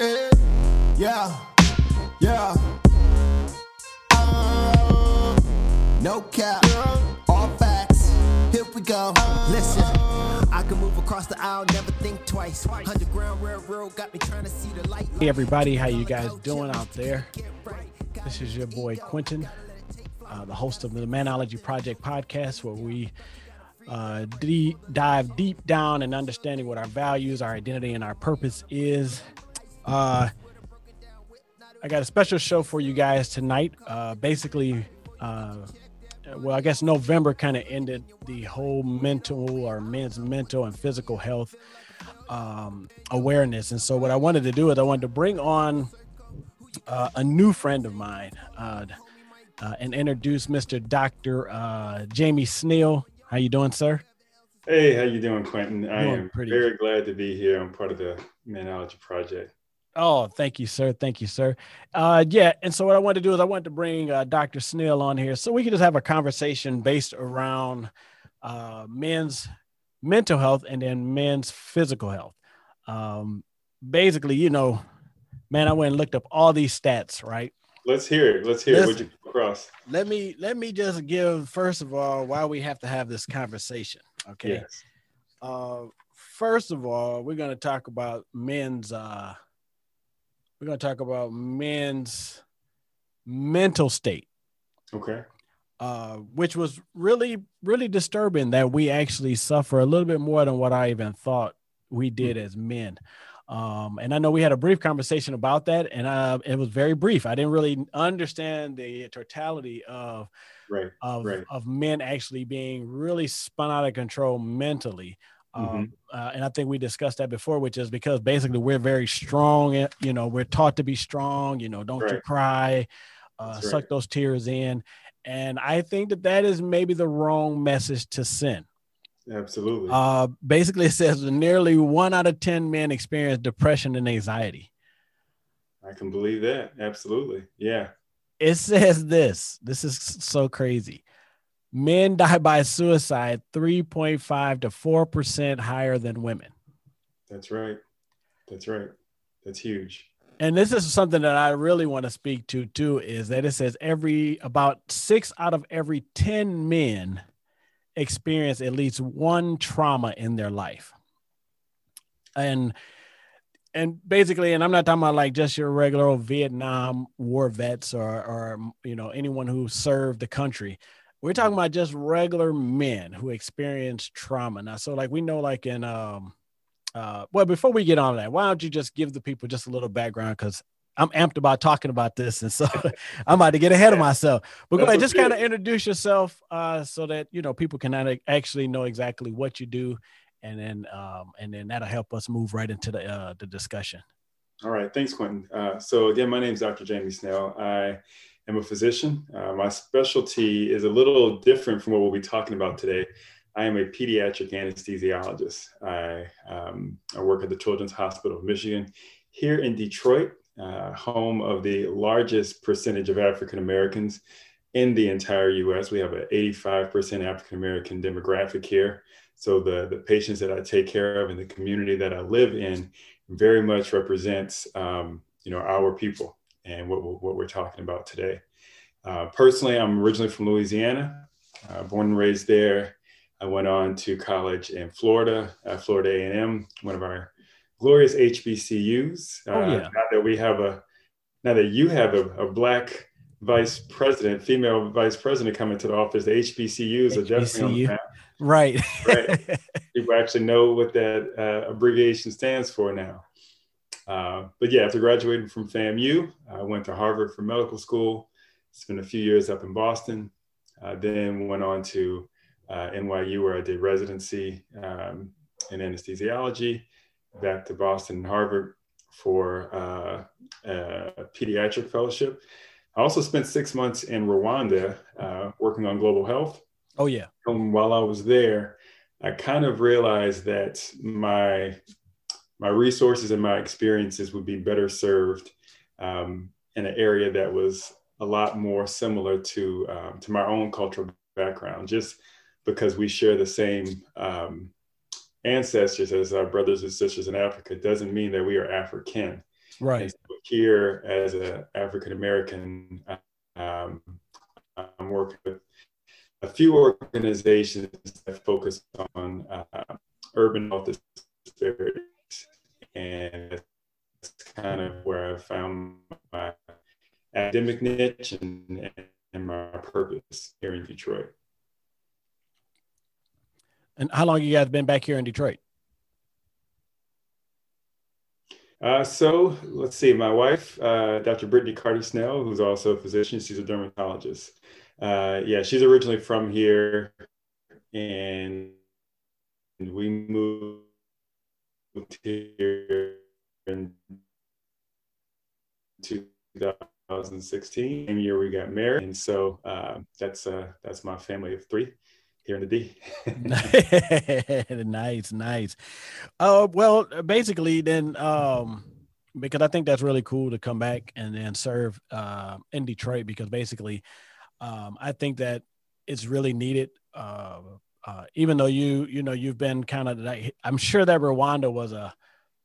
Eh, yeah, yeah. No cap, all facts. Here we go. Listen, I can move across the aisle, never think twice. Underground railroad got me trying to see the light. Hey everybody, how you guys doing out there? This is your boy Quentin, uh, the host of the Manology Project podcast, where we uh, dive deep down in understanding what our values, our identity, and our purpose is. Uh, I got a special show for you guys tonight. Uh, basically, uh, well, I guess November kind of ended the whole mental or men's mental and physical health um, awareness. And so, what I wanted to do is I wanted to bring on uh, a new friend of mine uh, uh, and introduce Mr. Dr. Uh, Jamey Snell. How you doing, sir? Hey, how you doing, Quentin? I am pretty very glad to be here. I'm part of the Manology Project. Oh, thank you, sir. Thank you, sir. Uh, yeah, and so what I wanted to do is I wanted to bring uh, Dr. Snell on here so we could just have a conversation based around uh, men's mental health and then men's physical health. Um, basically, you know, man, I went and looked up all these stats, right? Let's hear it. Let's hear it. What you come across? Let me let me just give first of all why we have to have this conversation. Okay. Yes. Uh, first of all, we're going to talk about men's. Uh, we're going to talk about men's mental state, Okay. uh, which was really, really disturbing. That we actually suffer a little bit more than what I even thought we did as men. Um, and I know we had a brief conversation about that, and uh, it was very brief. I didn't really understand the totality of Right. of, Right. of men actually being really spun out of control mentally. Um, Mm-hmm. uh, and I think we discussed that before, which is because basically we're very strong. You know, we're taught to be strong. You know, don't you cry, uh, That's suck right. those tears in. And I think that that is maybe the wrong message to send. Absolutely. Uh, basically, it says nearly one out of 10 men experience depression and anxiety. I can believe that. Absolutely. Yeah. it says this this is so crazy men die by suicide 3.5 to 4% higher than women That's right. That's right. That's huge. and this is something that i really want to speak to too is that it says every about six out of every 10 men experience at least one trauma in their life and and basically and i'm not talking about like just your regular old vietnam war vets or or you know anyone who served the country we're talking about just regular men who experience trauma now so like we know like in um uh well before we get on that why don't you just give the people just a little background because i'm amped about talking about this and so i'm about to get ahead of myself but go ahead just kind of introduce yourself uh so that you know people can actually know exactly what you do and then um and then that'll help us move right into the uh the discussion All right. Thanks, Quentin. Uh, so, again, my name is Dr. Jamey Snell. I am a physician. Uh, my specialty is a little different from what we'll be talking about today. I am a pediatric anesthesiologist. I, um, I work at the Children's Hospital of Michigan here in Detroit, uh, home of the largest percentage of African Americans in the entire US. We have an 85% African American demographic here. So, the, the patients that I take care of and the community that I live in very much represents um, you know our people and what, we're- what we're talking about today. Uh, personally, I'm originally from Louisiana, uh, born and raised there. I went on to college in Florida, at Florida A&M, one of our glorious HBCUs. Uh, Oh, yeah. Now that we have a, now that you have a, a black vice president, female vice president coming to the office, the HBCUs are definitely on the map right Right. people actually know what that uh, abbreviation stands for now. Uh, but yeah, after graduating from FAMU, I went to Harvard for medical school, spent a few years up in Boston, uh, then went on to uh, NYU where I did residency um, in anesthesiology, back to Boston and Harvard for uh, a pediatric fellowship. I also spent six months in Rwanda uh, working on global health. oh yeah And while I was there, I kind of realized that my my resources and my experiences would be better served um, in an area that was a lot more similar to um, to my own cultural background. Just because we share the same um, ancestors as our brothers and sisters in Africa doesn't mean that we are African. Right. So here, as an African American, um, I'm working with a few organizations that focus on uh, urban health disparities, and that's kind of where I found my academic niche and, and my purpose here in Detroit. And how long you guys been back here in Detroit? Uh, so let's see, my wife, uh, Dr. Brittany Carter Snell, who's also a physician, she's a dermatologist. Uh, yeah, she's originally from here, and we moved here in 2016. Same year we got married, and so uh, that's uh, that's my family of three here in the D. nice, nice. Uh, well, basically, then, um, because I think that's really cool to come back and then serve uh, in Detroit, because basically, um, I think that it's really needed. Uh, uh, even though you, you know, you've been kind of, I'm sure that Rwanda was a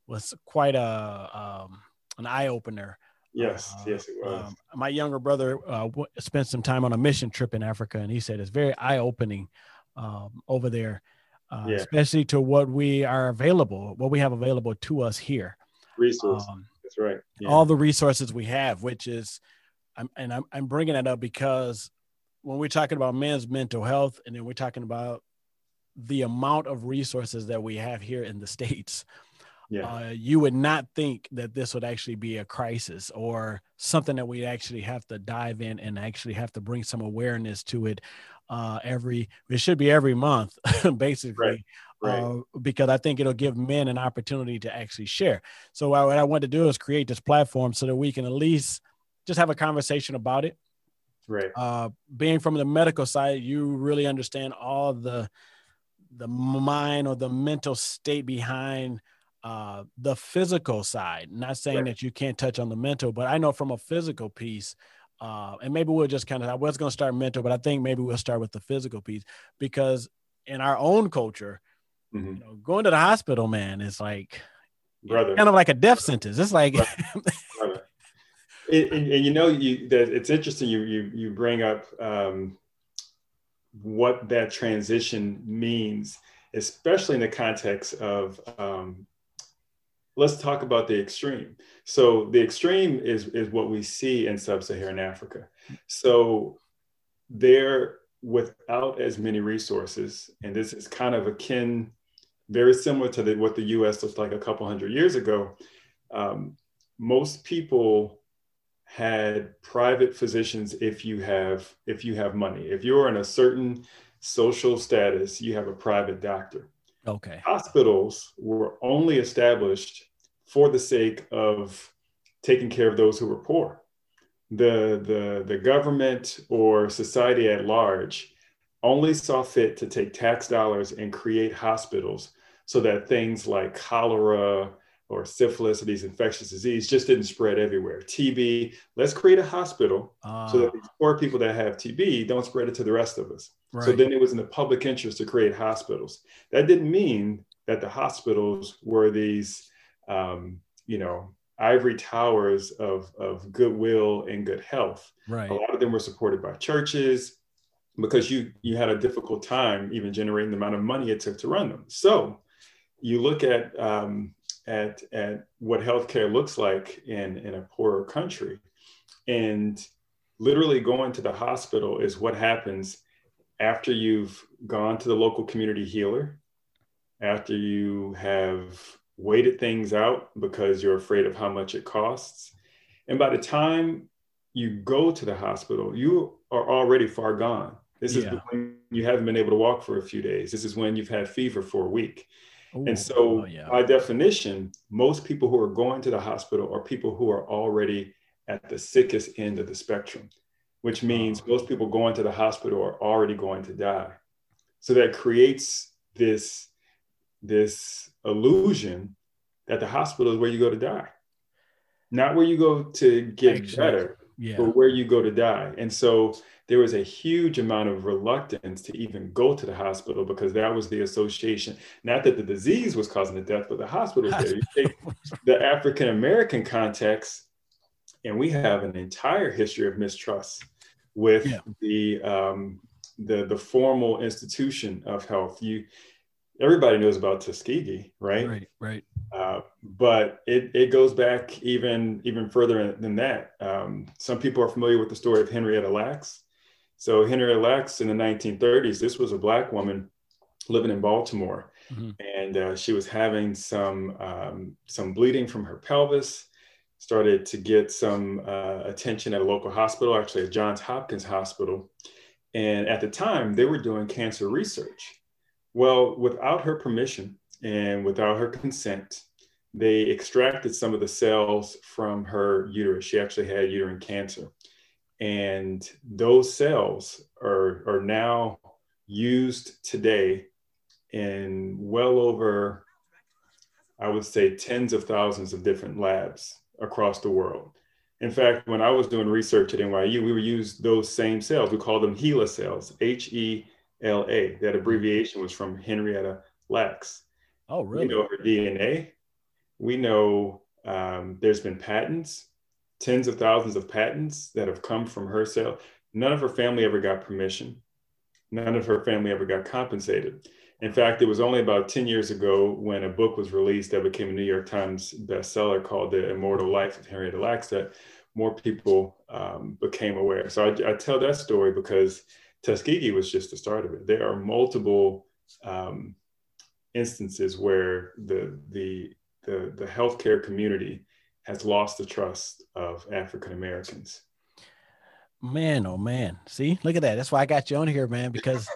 was quite a um, an eye opener. Yes, uh, yes, it was. Um, my younger brother uh, w- spent some time on a mission trip in Africa, and he said it's very eye opening um, over there, uh, yeah. especially to what we are available, what we have available to us here. Resources. Um, That's right. Yeah. All the resources we have, which is, I'm, and I'm, I'm bringing that up because when we're talking about men's mental health, and then we're talking about the amount of resources that we have here in the states. Yeah. Uh, you would not think that this would actually be a crisis or something that we actually have to dive in and actually have to bring some awareness to it uh, every it should be every month basically right. Right. Uh, because I think it'll give men an opportunity to actually share. So what I want to do is create this platform so that we can at least just have a conversation about it. Right. Uh, being from the medical side, you really understand all the the mind or the mental state behind uh, the physical side. Not saying right. that you can't touch on the mental, but I know from a physical piece, uh, and maybe we'll just kind of I was going to start mental, but I think maybe we'll start with the physical piece because in our own culture, mm-hmm. you know, going to the hospital, man, is like brother kind of like a death sentence. It's like. And, and, you know, you that it's interesting. You you you bring up um, what that transition means, especially in the context of um, let's talk about the extreme. So the extreme is, is what we see in sub-Saharan Africa. So they're without as many resources, and this is kind of akin, very similar to the, what the US looked like a couple hundred years ago. Um, most people had private physicians if you have if you have money. If you're in a certain social status, you have a private doctor. Okay. Hospitals were only established for the sake of taking care of those who were poor. The, the, the government or society at large only saw fit to take tax dollars and create hospitals so that things like cholera or syphilis or these infectious disease just didn't spread everywhere. TB, let's create a hospital uh, so that ah. these poor people that have TB don't spread it to the rest of us. Right. So then it was in the public interest to create hospitals. That didn't mean that the hospitals were these um, you know, ivory towers of, of goodwill and good health. Right. A lot of them were supported by churches because you you had a difficult time even generating the amount of money it took to run them. So you look at um, at at what healthcare looks like in in a poorer country, and literally going to the hospital is what happens after you've gone to the local community healer, after you have waited things out because you're afraid of how much it costs. And by the time you go to the hospital, you are already far gone. This yeah. is when you haven't been able to walk for a few days. This is when you've had fever for a week. Ooh, and so, oh, yeah. by definition, most people who are going to the hospital are people who are already at the sickest end of the spectrum, which means most people going to the hospital are already going to die. So that creates this this illusion that the hospital is where you go to die, not where you go to get Actually, better. Yeah. where you go to die. And so there was a huge amount of reluctance to even go to the hospital because that was the association. Not that the disease was causing the death, but the hospital there. You take the African American context, and we have an entire history of mistrust with Yeah. the um, the the formal institution of health. You everybody knows about Tuskegee, right? right, right. Uh, but it, it goes back even even further than that. Um, some people are familiar with the story of Henrietta Lacks. So Henrietta Lacks in the 1930s, this was a black woman living in Baltimore, Mhm. and uh, she was having some um, some bleeding from her pelvis. Started to get some uh, attention at a local hospital, actually at Johns Hopkins Hospital, and at the time they were doing cancer research. Well, without her permission and without her consent, they extracted some of the cells from her uterus. She actually had uterine cancer. And those cells are, are now used today in well over, I would say, tens of thousands of different labs across the world. In fact, when I was doing research at NYU, we would use those same cells. We call them HeLa cells, H E L A. That abbreviation was from Henrietta Lacks. Oh, really? We know her DNA. We know um, there's been patents, tens of thousands of patents that have come from her cell. None of her family ever got permission. None of her family ever got compensated. In fact, it was only about 10 years ago when a book was released that became a New York Times bestseller called The Immortal Life of Henrietta Lacks that more people um, became aware. So I, I tell that story because Tuskegee was just the start of it. There are multiple um, instances where the the the the healthcare community has lost the trust of African Americans. Man, oh man. See, look at that. That's why I got you on here, man, because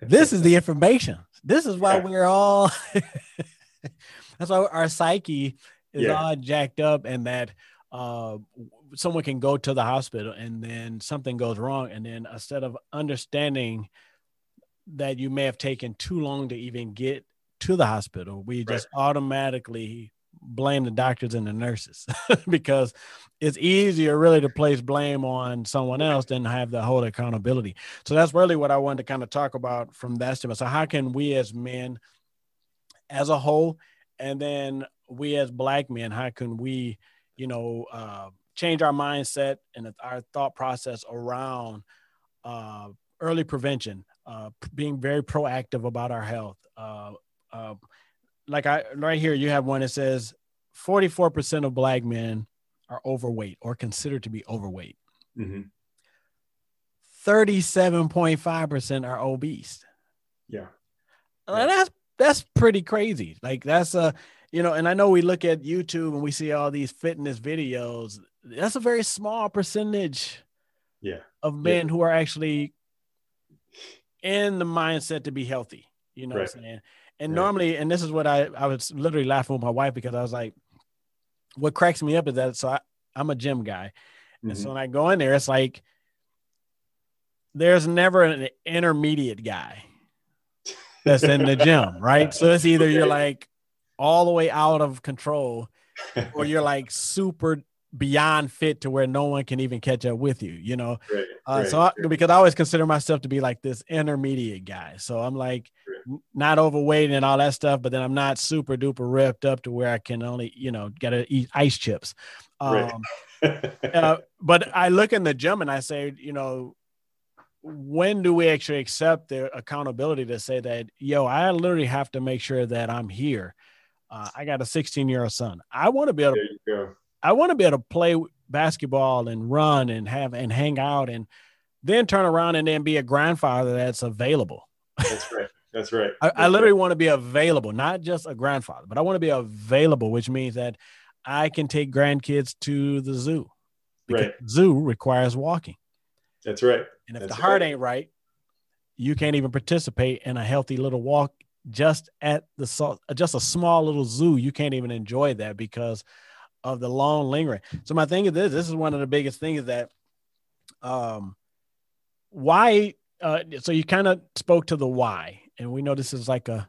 this is the information. This is why we're all that's why our psyche is Yeah. all jacked up and that uh someone can go to the hospital and then something goes wrong and then instead of understanding that you may have taken too long to even get to the hospital we just automatically blame the doctors and the nurses because it's easier really to place blame on someone else than have the whole accountability. So that's really what I wanted to kind of talk about from that standpoint. So how can we as men as a whole, and then we as black men, how can we, you know, uh, change our mindset and our thought process around uh, early prevention, uh, being very proactive about our health. Uh, like I right here, you have one that says 44% of black men are overweight or considered to be overweight. Mhm. 37.5% are obese. Yeah, Yeah. That's that's pretty crazy. Like that's a you know, and I know we look at YouTube and we see all these fitness videos. That's a very small percentage yeah, of men who are actually in the mindset to be healthy. You know what I'm saying? And Right. normally, and this is what I I was literally laughing with my wife because I was like, what cracks me up is that so I, I'm a gym guy. And Mhm. so when I go in there, it's like there's never an intermediate guy that's in the gym, right? So it's either you're like all the way out of control or you're like super beyond fit to where no one can even catch up with you, you know? right, Uh, right, so I, right. because I always consider myself to be like this intermediate guy. So I'm like not overweight and all that stuff, but then I'm not super duper ripped up to where I can only, you know, gotta eat ice chips. Right. Um, uh, but I look in the gym and I say, you know, when do we actually accept the accountability to say that, yo, I literally have to make sure that I'm here. Uh, I got a 16 year old son. I want to be able to there you go. I want to be able to play basketball and run and have and hang out and then turn around and then be a grandfather that's available. That's right. That's right. I, I literally right. want to be available, not just a grandfather, but I want to be available, which means that I can take grandkids to the zoo. Right. zoo requires walking. That's right. And if That's the heart right. ain't right, you can't even participate in a healthy little walk just at the just a small little zoo. You can't even enjoy that because of the long lingering. So my thing is this: this is one of the biggest things that, um, why? Uh, so you kind of spoke to the why, and we know this is like a,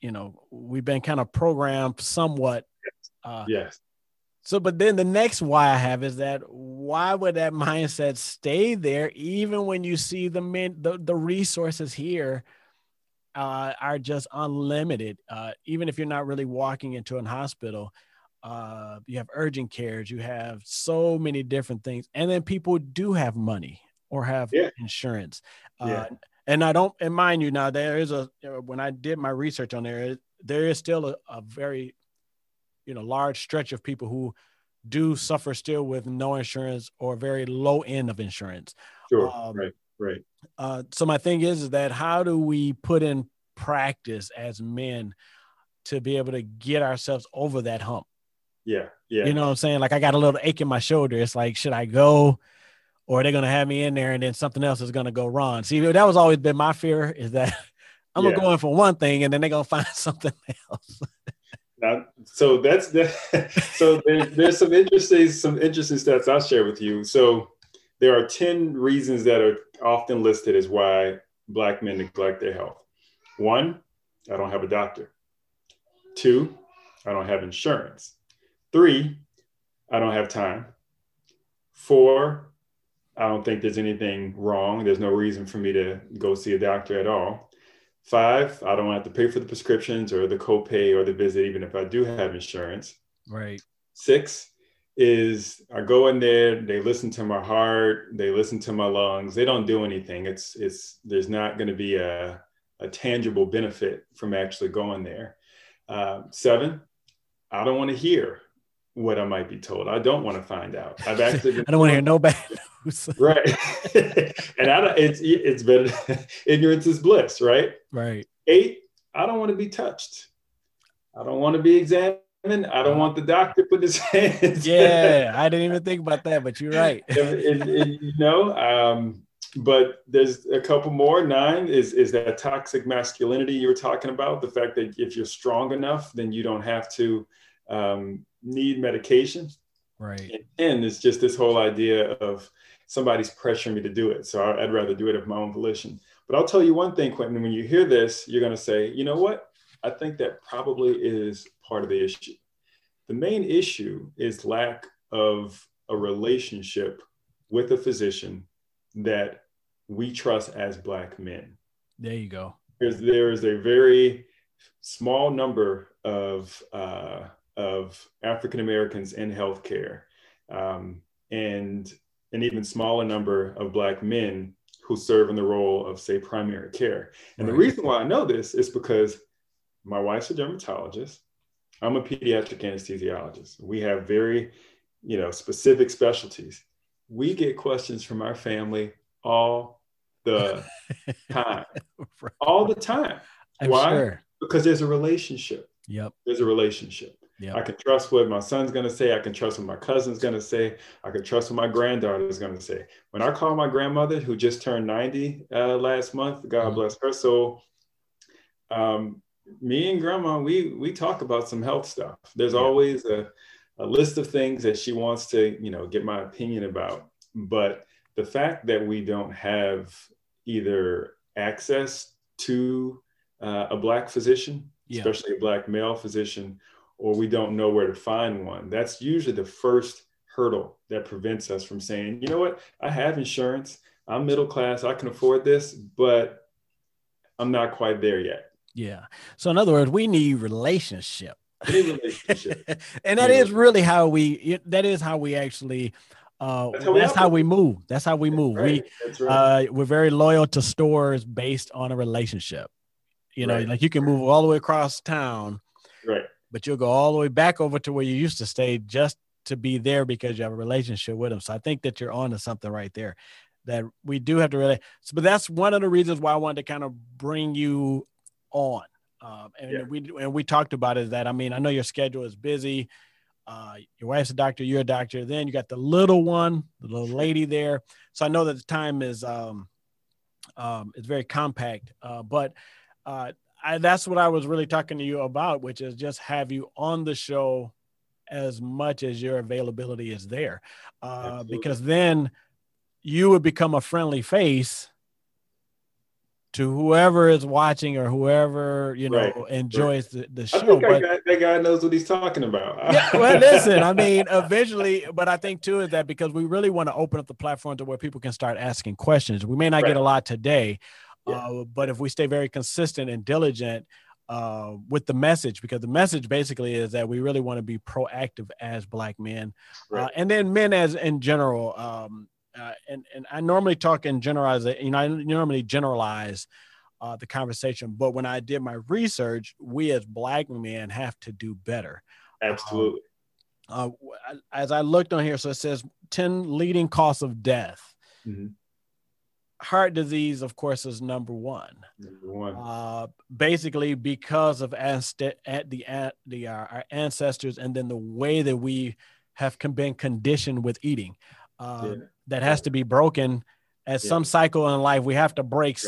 you know, we've been kind of programmed somewhat. Uh, Yes. So, but then the next why I have is that why would that mindset stay there even when you see the men, the, the resources here uh, are just unlimited. Uh, even if you're not really walking into an hospital, uh, you have urgent cares, you have so many different things, and then people do have money or have yeah. insurance. Uh, yeah. And I don't, and mind you, now there is a when I did my research on there, there is still a, a very you know large stretch of people who do suffer still with no insurance or very low end of insurance. Sure. Um, right. Right. Uh, so my thing is, is that how do we put in practice as men to be able to get ourselves over that hump? Yeah. Yeah. You know what I'm saying? Like I got a little ache in my shoulder. It's like, should I go? Or they're they gonna have me in there and then something else is gonna go wrong? See, that was always been my fear is that I'm yeah. gonna go in for one thing and then they're gonna find something else. Now, so that's the so there, there's some interesting some interesting stats I'll share with you. So there are 10 reasons that are often listed as why black men neglect their health. One, I don't have a doctor. Two, I don't have insurance. Three, I don't have time. Four, I don't think there's anything wrong. There's no reason for me to go see a doctor at all. Five, I don't have to pay for the prescriptions or the copay or the visit, even if I do have insurance. Right. Six is I go in there, they listen to my heart, they listen to my lungs. They don't do anything. It's it's there's not going to be a, a tangible benefit from actually going there. Uh, seven, I don't want to hear what I might be told. I don't want to find out. I've actually I don't want to hear no bad news. right. and I don't, it's it's better ignorance is bliss, right? Right. Eight, I don't want to be touched. I don't want to be examined. I don't want the doctor put his hands. Yeah, I didn't even think about that, but you're right. you know, um, but there's a couple more. Nine is is that toxic masculinity you were talking about. The fact that if you're strong enough, then you don't have to um, need medication. Right. And it's just this whole idea of somebody's pressuring me to do it. So I'd rather do it of my own volition. But I'll tell you one thing, Quentin, when you hear this, you're going to say, you know what? I think that probably is part of the issue. The main issue is lack of a relationship with a physician that we trust as Black men. There you go. Because there is a very small number of uh, of African Americans in healthcare, um, and an even smaller number of Black men who serve in the role of, say, primary care. And right. the reason why I know this is because my wife's a dermatologist. I'm a pediatric anesthesiologist. We have very, you know, specific specialties. We get questions from our family all the time, right. all the time. I'm Why? Sure. Because there's a relationship. Yep. There's a relationship. Yep. I can trust what my son's going to say. I can trust what my cousin's going to say. I can trust what my granddaughter is going to say. When I call my grandmother, who just turned 90 uh, last month, God mm-hmm. bless her soul, um, me and grandma, we, we talk about some health stuff. There's yeah. always a, a list of things that she wants to, you know, get my opinion about. But the fact that we don't have either access to uh, a Black physician, yeah. especially a Black male physician, or we don't know where to find one. That's usually the first hurdle that prevents us from saying, you know what, I have insurance, I'm middle class, I can afford this, but I'm not quite there yet. Yeah. So in other words, we need relationship. relationship. and that yeah. is really how we that is how we actually uh that's how we, that's how we move. That's how we move. Right. We right. uh we're very loyal to stores based on a relationship. You know, right. like you can move all the way across town. But you'll go all the way back over to where you used to stay just to be there because you have a relationship with them. So I think that you're on to something right there that we do have to really, so, but that's one of the reasons why I wanted to kind of bring you on. Um, and yeah. we, and we talked about is that, I mean, I know your schedule is busy. Uh, your wife's a doctor, you're a doctor. Then you got the little one, the little lady there. So I know that the time is, um, um, it's very compact, uh, but, uh, I, that's what I was really talking to you about, which is just have you on the show as much as your availability is there, uh, because then you would become a friendly face to whoever is watching or whoever you know Right, enjoys the, the I show. think But that guy, that guy knows what he's talking about. yeah, well, listen, I mean, eventually, but I think too is that because we really want to open up the platform to where people can start asking questions. We may not Right. get a lot today, Yeah. uh, but if we stay very consistent and diligent uh, with the message, because the message basically is that we really want to be proactive as Black men, uh, and then men as in general. Um, uh, and and I normally talk and generalize, you know, I normally generalize uh, the conversation, but when I did my research, we as Black men have to do better Absolutely. uh, as I looked on here, so it says 10 leading causes of death. Mhm. Heart disease, of course, is number one. Number one. Uh, basically, because of anst- at the at the uh, our ancestors, and then the way that we have con- been conditioned with eating, uh, Yeah. that has to be broken. At Yeah. some cycle in life, we have to break.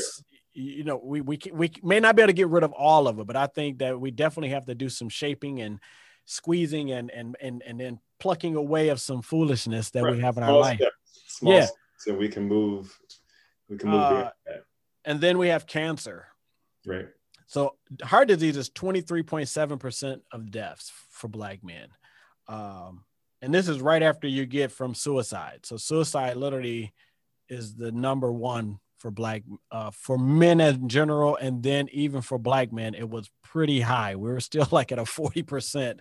You know, we we we may not be able to get rid of all of it, but I think that we definitely have to do some shaping and squeezing and and and and then plucking away of some foolishness that we have in our Small life. steps. Small Yeah. steps, so we can move. We can move Uh. And then we have cancer. Right. So heart disease is 23.7% of deaths for black men. Um, and this is right after you get from suicide. So suicide literally is the number one for black uh, for men in general, and then even for black men, it was pretty high. We were still like at a 40%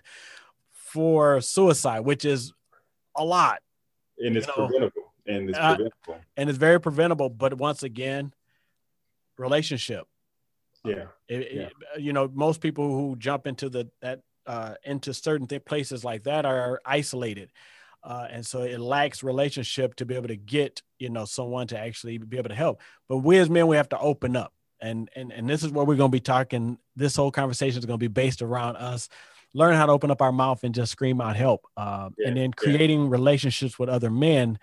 for suicide, which is a lot. And it's preventable. And it's uh, preventable. And it's very preventable. But once again, relationship. Yeah. It- Yeah. it- you know, most people who jump into the that uh, into certain th- places like that are isolated, uh, and so it lacks relationship to be able to get you know someone to actually be able to help. But we as men, we have to open up, and and and this is where we're going to be talking. This whole conversation is going to be based around us learn how to open up our mouth and just scream out help, uh, Yeah, and then yeah. creating relationships with other men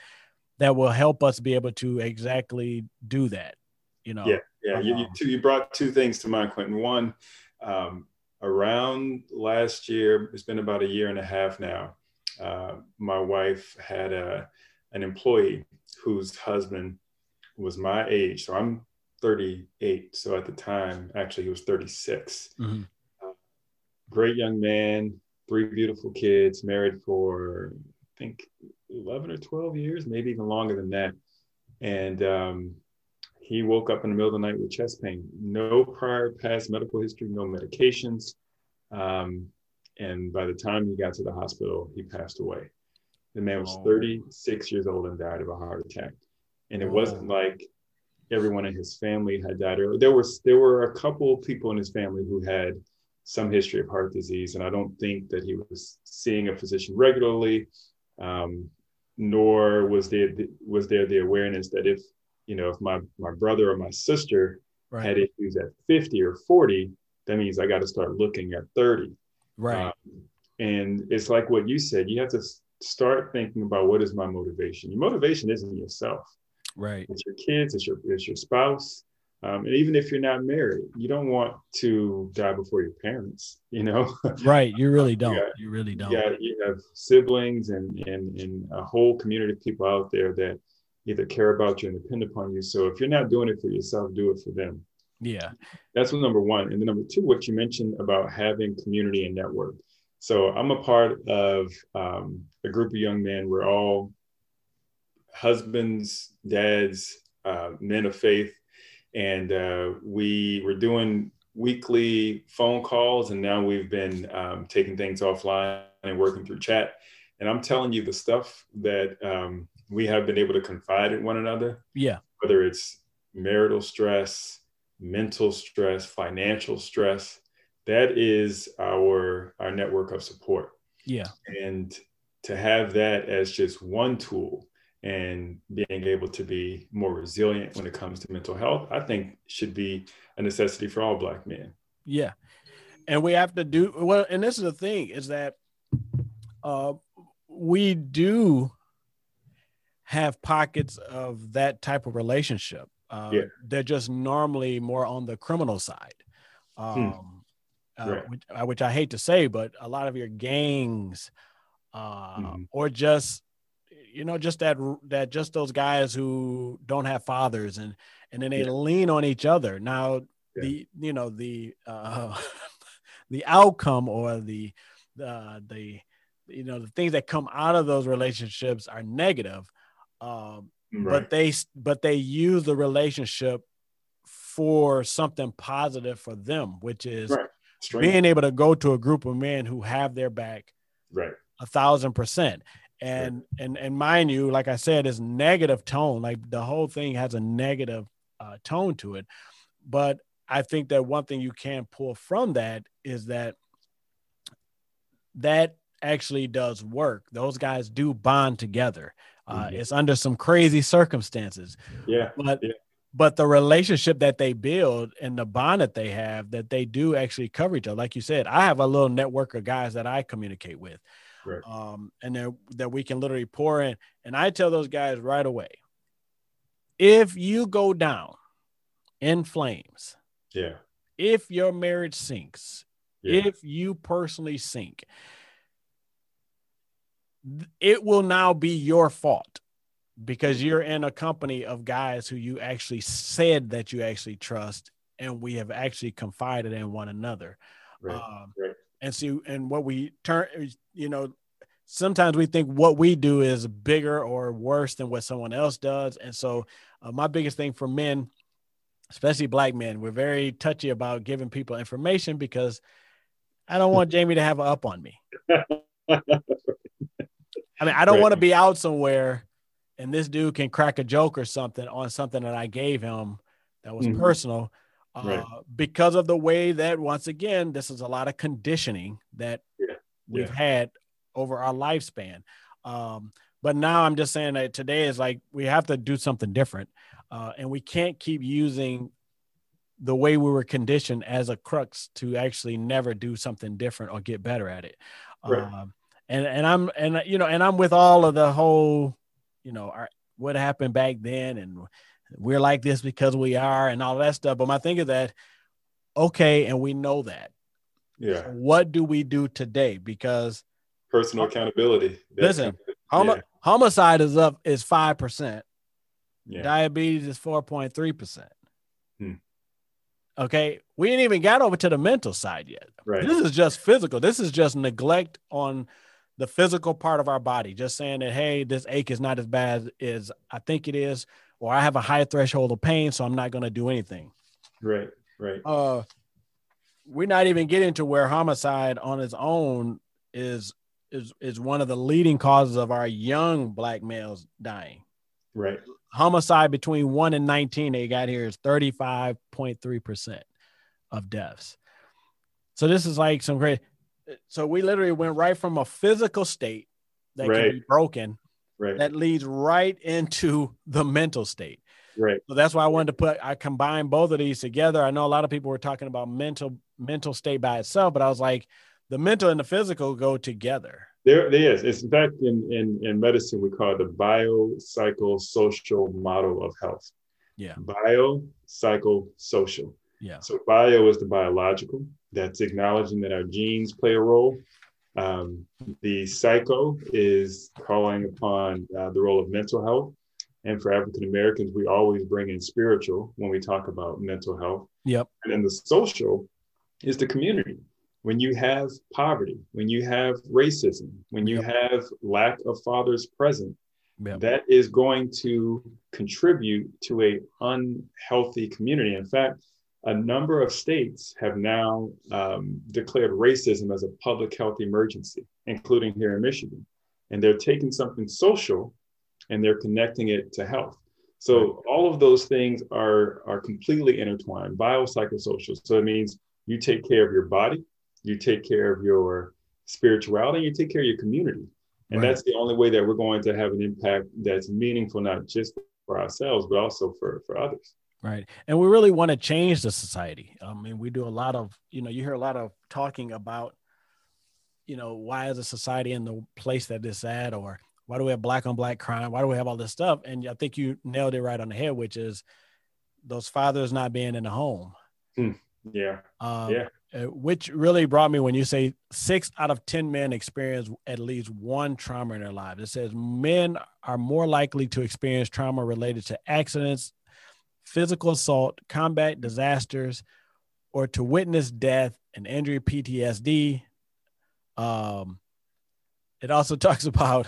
that will help us be able to exactly do that. You know, Yeah. Yeah, you, you, Um, two, you brought two things to mind, Quentin. One, um, around last year, it's been about a year and a half now. Uh, my wife had a, an employee whose husband was my age. So I'm 38. So at the time, actually, he was 36. Mhm. Great young man, three beautiful kids, married for, I think, 11 or 12 years, maybe even longer than that. And um, he woke up in the middle of the night with chest pain. No prior past medical history, no medications. Um, and by the time he got to the hospital, he passed away. The man was Oh. 36 years old and died of a heart attack. And it wasn't Oh. like everyone in his family had died. Or there was there were a couple people in his family who had some history of heart disease, and I don't think that he was seeing a physician regularly. Um, nor was there was there the awareness that if you know if my my brother or my sister right, had issues at 50 or 40 that means i got to start looking at 30 right, Um, and it's like what you said you have to start thinking about what is my motivation. Your motivation isn't yourself. Right, it's your kids it's your it's your spouse um, and even if you're not married you don't want to die before your parents you know right. You really don't. Yeah. You really don't. yeah, you have siblings and, and and a whole community of people out there that either care about you and depend upon you. So if you're not doing it for yourself, do it for them. Yeah. That's what number one. And then number two, what you mentioned about having community and network. So I'm a part of um, a group of young men. We're all husbands, dads, uh, men of faith, and uh, we were doing weekly phone calls, and now we've been um, taking things offline and working through chat. And I'm telling you, the stuff that um, we have been able to confide in one another, Yeah. whether it's marital stress, mental stress, financial stress, that is our our network of support. Yeah. And to have that as just one tool and being able to be more resilient when it comes to mental health, I think should be a necessity for all Black men. Yeah. And we have to do well, and this is the thing is that uh we do have pockets of that type of relationship. Uh, Yeah. They're just normally more on the criminal side, um, uh, Right. which, uh, which I hate to say, but a lot of your gangs uh, Mhm. or just you know just that that just those guys who don't have fathers and and then they yeah. lean on each other now yeah. the you know the uh the outcome or the uh, the you know the things that come out of those relationships are negative um, right. but they but they use the relationship for something positive for them which is right. being able to go to a group of men who have their back right a thousand percent and right. and and mind you like i said is negative tone like the whole thing has a negative uh, tone to it. But i think that one thing you can pull from that is that that actually does work. Those guys do bond together. Uh, mm-hmm. it's under some crazy circumstances. Yeah. But yeah. but the relationship that they build and the bond that they have that they do actually cover each other. Like you said i have a little network of guys that i communicate with right. um, and that, that we can literally pour in. And I tell those guys right away, if you go down in flames, yeah, if your marriage sinks, yeah. if you personally sink, it will now be your fault because you're in a company of guys who you actually said that you actually trust and we have actually confided in one another. Right. Um, right and see and what we turn you know sometimes we think what we do is bigger or worse than what someone else does and so uh, my biggest thing for men especially black men we're very touchy about giving people information because i don't want jamey to have an up on me i mean i don't right. want to be out somewhere and this dude can crack a joke or something on something that i gave him that was mm-hmm. personal right. Uh, because of the way that once again this is a lot of conditioning that yeah. we've yeah. had over our lifespan um, but now i'm just saying that today is like we have to do something different uh, and we can't keep using the way we were conditioned as a crux to actually never do something different or get better at it right. um, and and i'm and you know and i'm with all of the whole you know our, what happened back then and we're like this because we are and all that stuff. But my thing is that, okay, and we know that. Yeah. what do we do today? Because personal accountability. listen, hom- yeah. homicide is up is five percent. Yeah. Diabetes is four point three percent. Hmm. Okay, we ain't even got over to the mental side yet. Right. This is just physical. This is just neglect on the physical part of our body. Just saying that, hey, this ache is not as bad as I think it is or I have a high threshold of pain, so I'm not going to do anything. Right, right. Uh, we're not even getting to where homicide on its own is is is one of the leading causes of our young black males dying. Right. Homicide between one and nineteen they got here is thirty five point three percent of deaths. So this is like some great. So we literally went right from a physical state that right. can be broken right. that leads right into the mental state. Right. So that's why I wanted to put I combine both of these together. I know a lot of people were talking about mental mental state by itself, but I was like, the mental and the physical go together. There, there is. It's in fact in, in, in medicine we call it the biopsychosocial model of health. Yeah. Bio, psycho, social. Yeah. So bio is the biological. That's acknowledging that our genes play a role. Um, the psycho is calling upon uh, the role of mental health. And for African Americans, we always bring in spiritual when we talk about mental health. Yep. And then the social is the community. When you have poverty, when you have racism, when you yep. have lack of fathers present, yep. that is going to contribute to a unhealthy community. In fact, a number of states have now um, declared racism as a public health emergency, including here in Michigan. And they're taking something social and they're connecting it to health. So all of those things are, are completely intertwined, biopsychosocial. So it means you take care of your body, you take care of your spirituality, you take care of your community. And right. that's the only way that we're going to have an impact that's meaningful, not just for ourselves, but also for, for others. Right. And we really want to change the society. I mean, we do a lot of, you know, you hear a lot of talking about, you know, why is a society in the place that it's at, or why do we have black on black crime? Why do we have all this stuff? And I think you nailed it right on the head, which is those fathers not being in the home. Hmm. Yeah. Um, yeah. uh, which really brought me when you say six out of 10 men experience at least one trauma in their lives. It says men are more likely to experience trauma related to accidents, physical assault, combat disasters, or to witness death and injury, PTSD. Um, it also talks about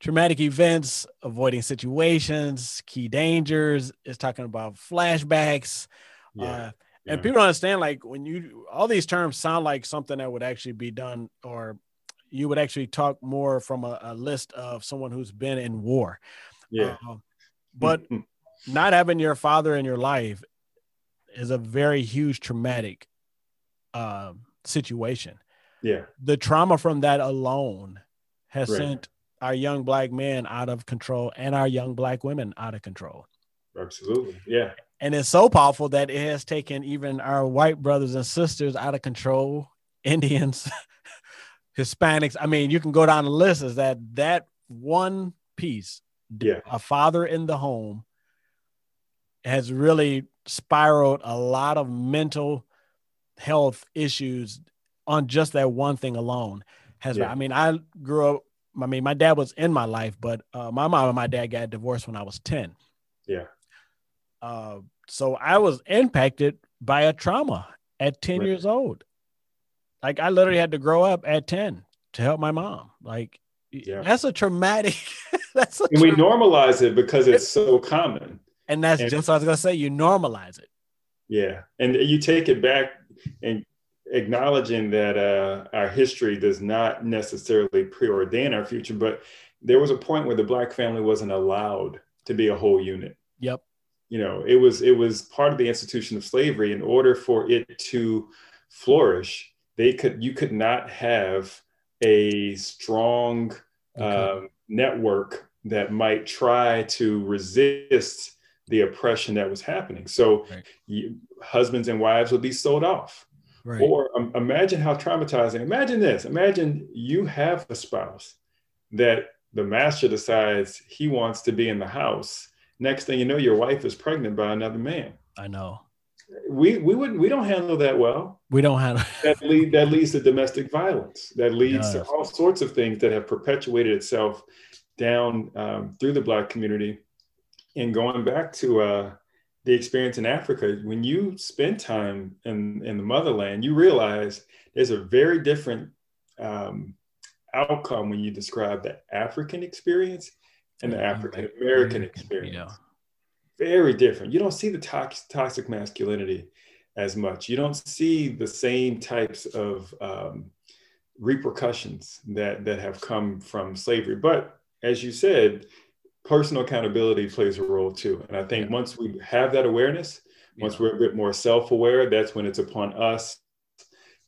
traumatic events, avoiding situations, key dangers. It's talking about flashbacks. Yeah. Uh, and people understand like when you all these terms sound like something that would actually be done or you would actually talk more from a, a list of someone who's been in war yeah uh, but not having your father in your life is a very huge traumatic uh, situation. Yeah. The trauma from that alone has right. sent our young black men out of control and our young black women out of control. Absolutely. Yeah. And it's so powerful that it has taken even our white brothers and sisters out of control indians hispanics. I mean you can go down the list is that that one piece yeah. a father in the home has really spiraled a lot of mental health issues on just that one thing alone has yeah. i mean i grew up i mean my dad was in my life but uh, my mom and my dad got divorced when i was 10 yeah uh, so I was impacted by a trauma at 10 right. years old. Like I literally had to grow up at 10 to help my mom. Like yeah. that's a traumatic that's a and we normalize it because it's so common. And that's and, just what I was gonna say. You normalize it. Yeah. And you take it back and acknowledging that uh, our history does not necessarily preordain our future, but there was a point where the black family wasn't allowed to be a whole unit. Yep you know it was it was part of the institution of slavery in order for it to flourish they could you could not have a strong okay. um, network that might try to resist the oppression that was happening. So right. you, husbands and wives would be sold off. Right. or um, imagine how traumatizing imagine this imagine you have a spouse that the master decides he wants to be in the house. Next thing you know your wife is pregnant by another man. I know. We we wouldn't we don't handle that well. We don't handle that lead that leads to domestic violence. That leads to all sorts of things that have perpetuated itself down um, through the black community and going back to uh, the experience in africa when you spend time in in the motherland you realize there's a very different um, outcome when you describe the african experience and the African American experience. Yeah. Very different. You don't see the toxic, toxic masculinity as much. You don't see the same types of um, repercussions that that have come from slavery. But as you said, personal accountability plays a role too. And I think yeah. once we have that awareness, once yeah. we're a bit more self-aware, that's when it's upon us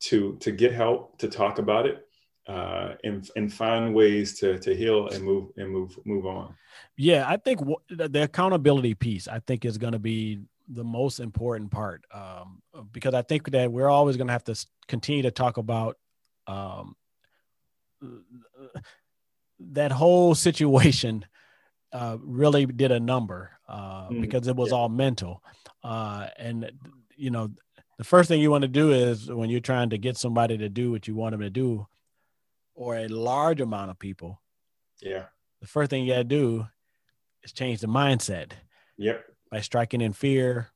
to to get help, to talk about it, uh, and and find ways to to heal and move and move move on. Yeah, I think w- the accountability piece I think is going to be the most important part um, because I think that we're always going to have to continue to talk about um, that whole situation. Uh, really did a number uh, mm, because it was yeah. all mental, uh, and you know the first thing you want to do is when you're trying to get somebody to do what you want them to do or a large amount of people, yeah, the first thing you got to do is change the mindset. Yep. By striking in fear,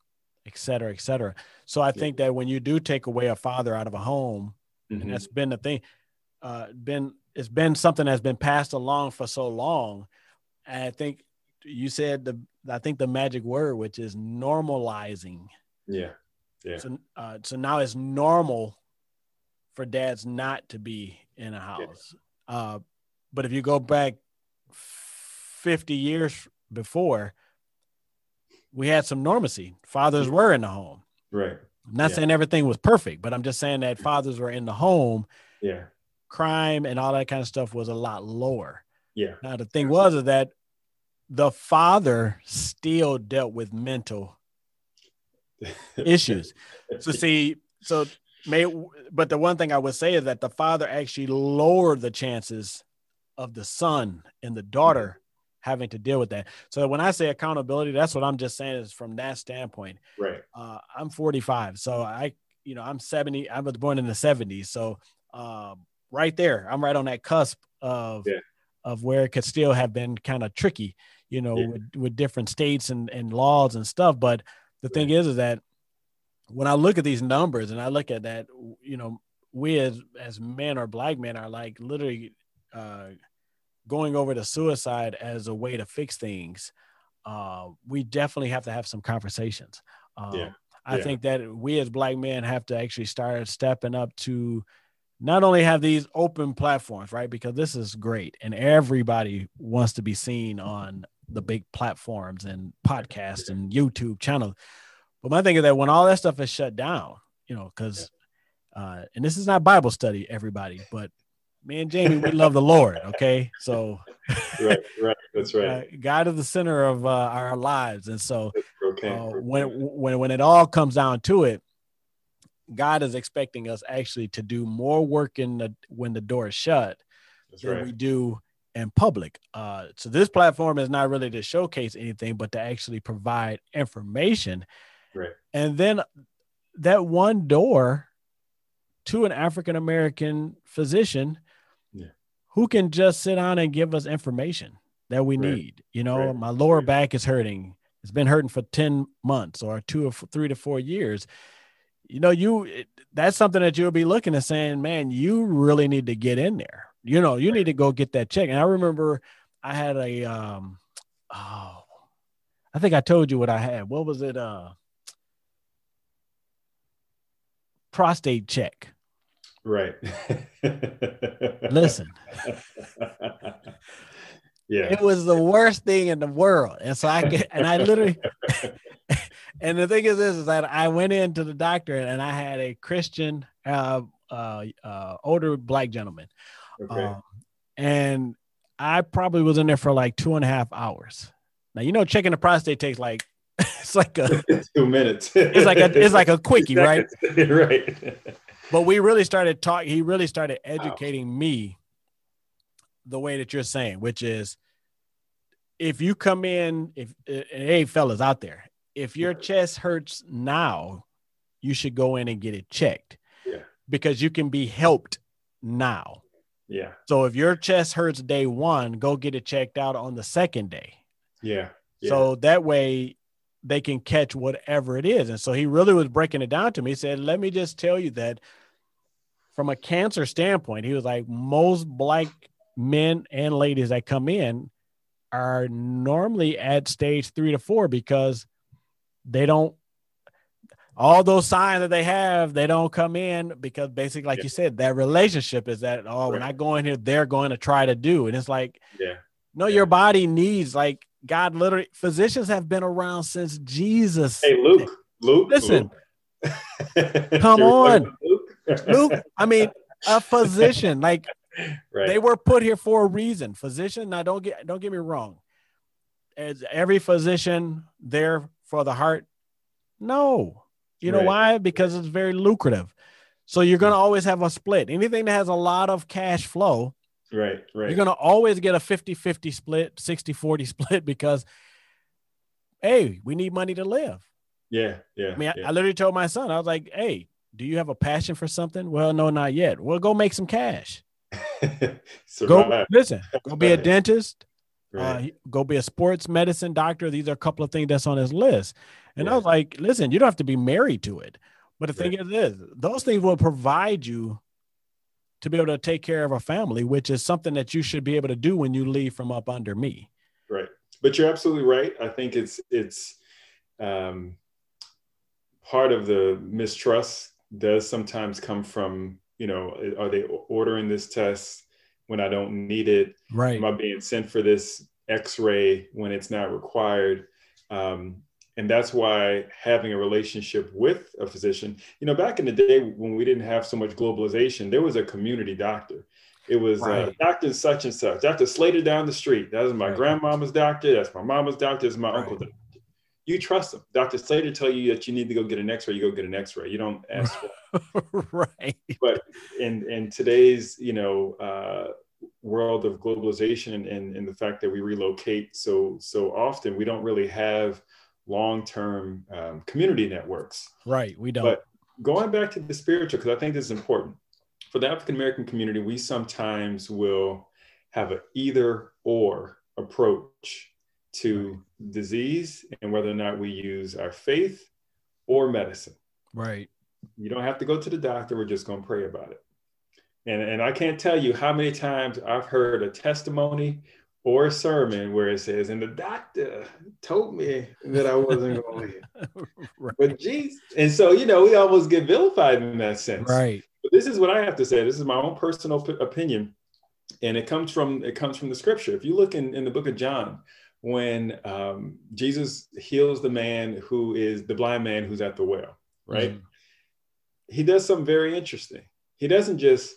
et cetera, et cetera. So I yep. think that when you do take away a father out of a home, mm-hmm. and that's been the thing, uh, been it's been something that's been passed along for so long. I think you said the I think the magic word, which is normalizing. Yeah. Yeah. So, uh, so now it's normal for dads not to be in a house. Uh, but if you go back 50 years before, we had some normacy. Fathers were in the home. Right. I'm not yeah. saying everything was perfect, but I'm just saying that fathers were in the home. Yeah. Crime and all that kind of stuff was a lot lower. Yeah. Now the thing was is that the father still dealt with mental issues. So see, so may but the one thing I would say is that the father actually lowered the chances of the son and the daughter having to deal with that. So when I say accountability, that's what I'm just saying is from that standpoint. Right. Uh, I'm 45, so I you know, I'm 70, I was born in the 70s. So uh, right there, I'm right on that cusp of Yeah. Of where it could still have been kind of tricky, you know, Yeah. with, with different states and, and laws and stuff. But the thing is, is that when I look at these numbers and I look at that, you know, we as as men or black men are like literally uh, going over to suicide as a way to fix things. Uh, we definitely have to have some conversations. Um, Yeah. I Yeah. think that we as black men have to actually start stepping up to not only have these open platforms, right? Because this is great and everybody wants to be seen on the big platforms and podcasts and YouTube channels. But my thing is that when all that stuff is shut down, you know, because uh, and this is not Bible study, everybody, but me and Jamey, we love the Lord. Okay. So right, right. That's right. God is the center of uh, our lives. And so Okay. uh, when when when it all comes down to it, God is expecting us actually to do more work in the when the door is shut That's than right. we do in public. Uh, so this platform is not really to showcase anything, but to actually provide information. Right. And then that one door to an African American physician Yeah. who can just sit on and give us information that we Right. need. You know, Right. my lower back is hurting. It's been hurting for 10 months or two or three to four years. You know, you it- that's something that you'll be looking at saying, man, you really need to get in there. You know, you need to go get that check. And I remember I had a um oh I think I told you what I had. What was it? Uh prostate check. Right. Listen, yeah. it was the worst thing in the world. And so I get, and I literally, and the thing is this is that I went into the doctor and I had a Christian, uh, uh, uh, older black gentleman. Okay. Um, and I probably was in there for like two and a half hours. Now, you know, checking the prostate takes like, it's like a, Two minutes. it's like a, it's like a quickie, right? right. but we really started talking he really started educating me the way that you're saying which is if you come in if hey fellas out there if your chest hurts now you should go in and get it checked Yeah. because you can be helped now Yeah. so if your chest hurts day one go get it checked out on the second day Yeah. Yeah. so that way they can catch whatever it is. And so he really was breaking it down to me. He said, Let me just tell you that from a cancer standpoint, he was like, most black men and ladies that come in are normally at stage three to four because they don't all those signs that they have, they don't come in because basically, like Yeah. you said, that relationship is that oh, when Right. I go in here, they're going to try to do. And it's like, yeah. no, Yeah. your body needs like God literally physicians have been around since Jesus. Hey, Luke. Luke. Listen. Luke. Come on. Luke. Luke, I mean, a physician, like right. they were put here for a reason. Physician, now don't get don't get me wrong. As every physician there for the heart? No. You know Right. why? Because it's very lucrative. So you're gonna always have a split. Anything that has a lot of cash flow, right. Right. You're going to always get a 50 50 split, 60 40 split because, hey, we need money to live. yeah. Yeah. I mean, I, yeah. I literally told my son, I was like, hey, do you have a passion for something? Well, no, not yet. Well, go make some cash. Go, Survive. listen, go be a dentist, Right. he- go be a sports medicine doctor. These are a couple of things that's on his list. And I was like, listen, you don't have to be married to it. But the thing is this, those things will provide you to be able to take care of a family, which is something that you should be able to do when you leave from up under me. Right. But you're absolutely right. I think it's it's um, part of the mistrust does sometimes come from you know are they ordering this test when I don't need it? Right. Am I being sent for this X-ray when it's not required? Um, and that's why having a relationship with a physician, you know, back in the day when we didn't have so much globalization, there was a community doctor. It was uh, Doctor such and such, Doctor Slater down the street. That was my Right. grandmama's doctor. That's my mama's doctor. That's my Right. uncle. doctor. You trust them. Dr. Slater tell you that you need to go get an X-ray. You go get an X-ray. You don't ask for right. but in in today's you know uh, world of globalization and, and, the fact that we relocate so so often we don't really have long-term um, community networks Right. We don't. But- going back to the spiritual, because I think this is important. For the African American community, we sometimes will have an either or approach to disease and whether or not we use our faith or medicine. Right. You don't have to go to the doctor. We're just going to pray about it. And, and I can't tell you how many times I've heard a testimony or a sermon where it says, and the doctor told me that I wasn't going to live. right. But geez. And so, you know, we almost get vilified in that sense. Right. But this is what I have to say. This is my own personal p- opinion. And it comes from it comes from the scripture. If you look in, in the book of John, when um, Jesus heals the man who is the blind man who's at the well, right? Mm. He does something very interesting. He doesn't just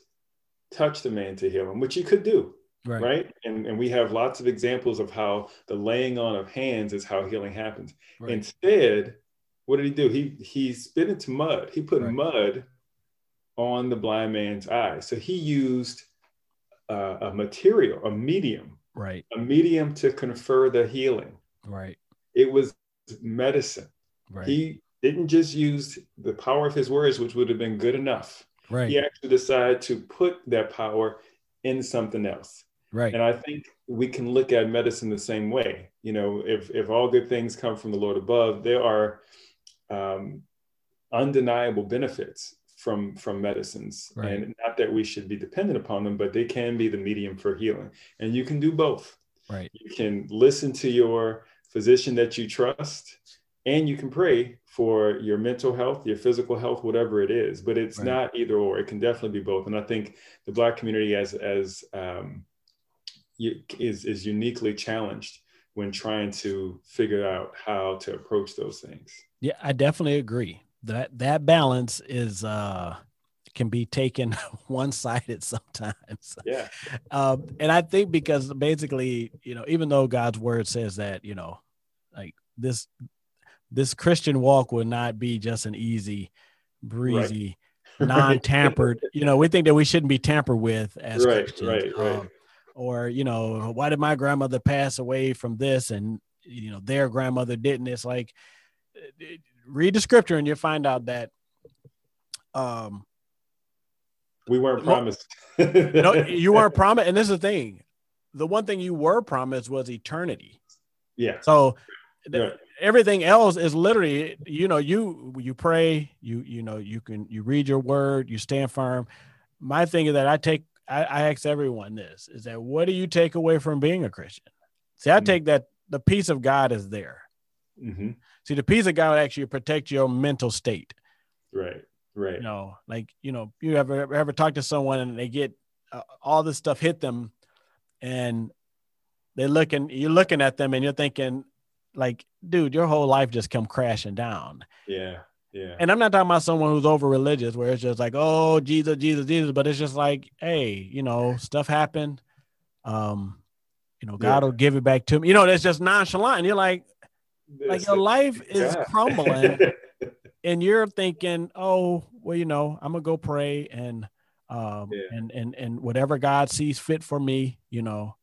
touch the man to heal him, which he could do, right? right? And, and we have lots of examples of how the laying on of hands is how healing happens. Right. Instead, what did he do? He he spit into mud. He put right. mud on the blind man's eye. So he used uh, a material, a medium, right? A medium to confer the healing. Right. It was medicine. Right. He didn't just use the power of his words, which would have been good enough. Right. He actually decided to put that power in something else. Right. And I think we can look at medicine the same way. You know, if if all good things come from the Lord above, there are um, undeniable benefits from from medicines right. and not that we should be dependent upon them but they can be the medium for healing and you can do both right you can listen to your physician that you trust and you can pray for your mental health your physical health whatever it is but it's right. not either or. It can definitely be both. And i think the black community as as um, is is uniquely challenged when trying to figure out how to approach those things. Yeah i definitely agree. That that balance is uh can be taken one-sided sometimes. Yeah. Um and i think because basically you know even though god's word says that you know like this this christian walk will not be just an easy breezy right. non-tampered you know we think that we shouldn't be tampered with as right, christians right, right. Um, or you know why did my grandmother pass away from this and you know their grandmother didn't it's like read the scripture and you'll find out that um we weren't promised. no, you weren't promised. And this is the thing. The one thing you were promised was eternity. Yeah. So right. Everything else is literally, you know, you you pray, you you know, you can you read your word, you stand firm. My thing is that I take I, I ask everyone this is that what do you take away from being a Christian? See, I mm-hmm. take that the peace of God is there. Mm-hmm. See, the peace of God actually protect your mental state. Right. Right. You know, like you know, you ever ever talk to someone and they get uh, all this stuff hit them, and they're looking, you're looking at them and you're thinking, like, dude, your whole life just come crashing down. Yeah. Yeah. And I'm not talking about someone who's over religious, where it's just like, oh, Jesus, Jesus, Jesus, but it's just like, hey, you know, stuff happened. Um, you know, God yeah. will give it back to me. You know, that's just nonchalant. And you're like, like your life is crumbling and you're thinking oh well you know i'm gonna go pray and um yeah. and and and whatever god sees fit for me you know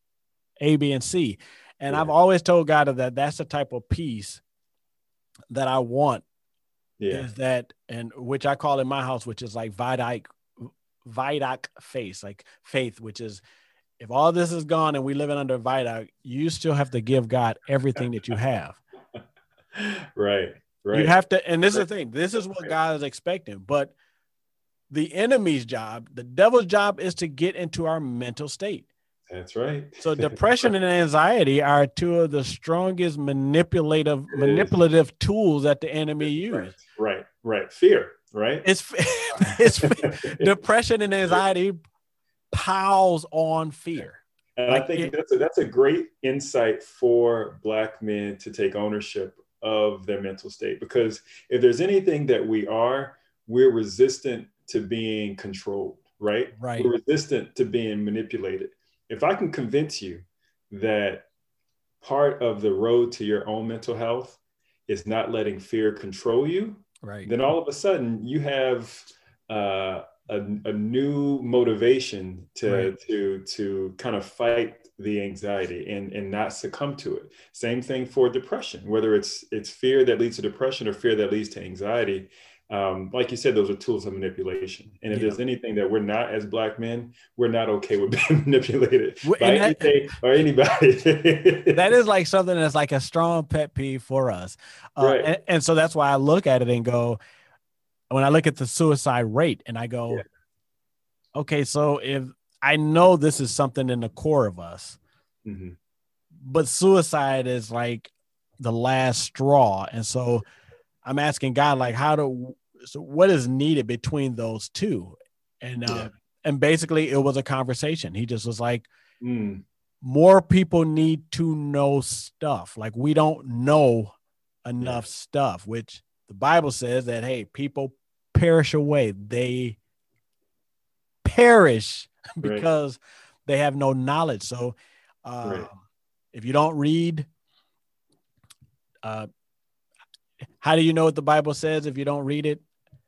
a b and c and yeah. i've always told god that that's the type of peace that i want yeah. is that and which i call in my house which is like vidak vidak faith, like faith which is if all this is gone and we living under vidak you still have to give god everything that you have right. Right. You have to, and this right. is the thing. This is what God is expecting. But the enemy's job, the devil's job, is to get into our mental state. That's right. So depression and anxiety are two of the strongest manipulative it manipulative is. tools that the enemy uses. Right. right, right. Fear, right? It's it's depression and anxiety piles on fear. And like I think it, that's a, that's a great insight for black men to take ownership of their mental state. Because if there's anything that we are, we're resistant to being controlled, right? Right. We're resistant to being manipulated. If I can convince you that part of the road to your own mental health is not letting fear control you, right? Then all of a sudden you have uh, a, a, new motivation to right. to to kind of fight the anxiety and and not succumb to it same thing for depression whether it's it's fear that leads to depression or fear that leads to anxiety um, like you said, those are tools of manipulation. And if yeah. there's anything that we're not as black men, we're not okay with being manipulated by that, anything or anybody. that is like something that's like a strong pet peeve for us. Uh, right. and, and, so that's why I look at it and go, when I look at the suicide rate and I go, yeah. okay, so if I know this is something in the core of us, mm-hmm. but suicide is like the last straw. And so I'm asking God, like, how do so what is needed between those two? And uh, yeah. and basically it was a conversation. He just was like, mm. more people need to know stuff. Like we don't know enough yeah. stuff, which the Bible says that hey, people perish away. They perish because right. they have no knowledge. So uh, right. if you don't read, uh, how do you know what the Bible says if you don't read it?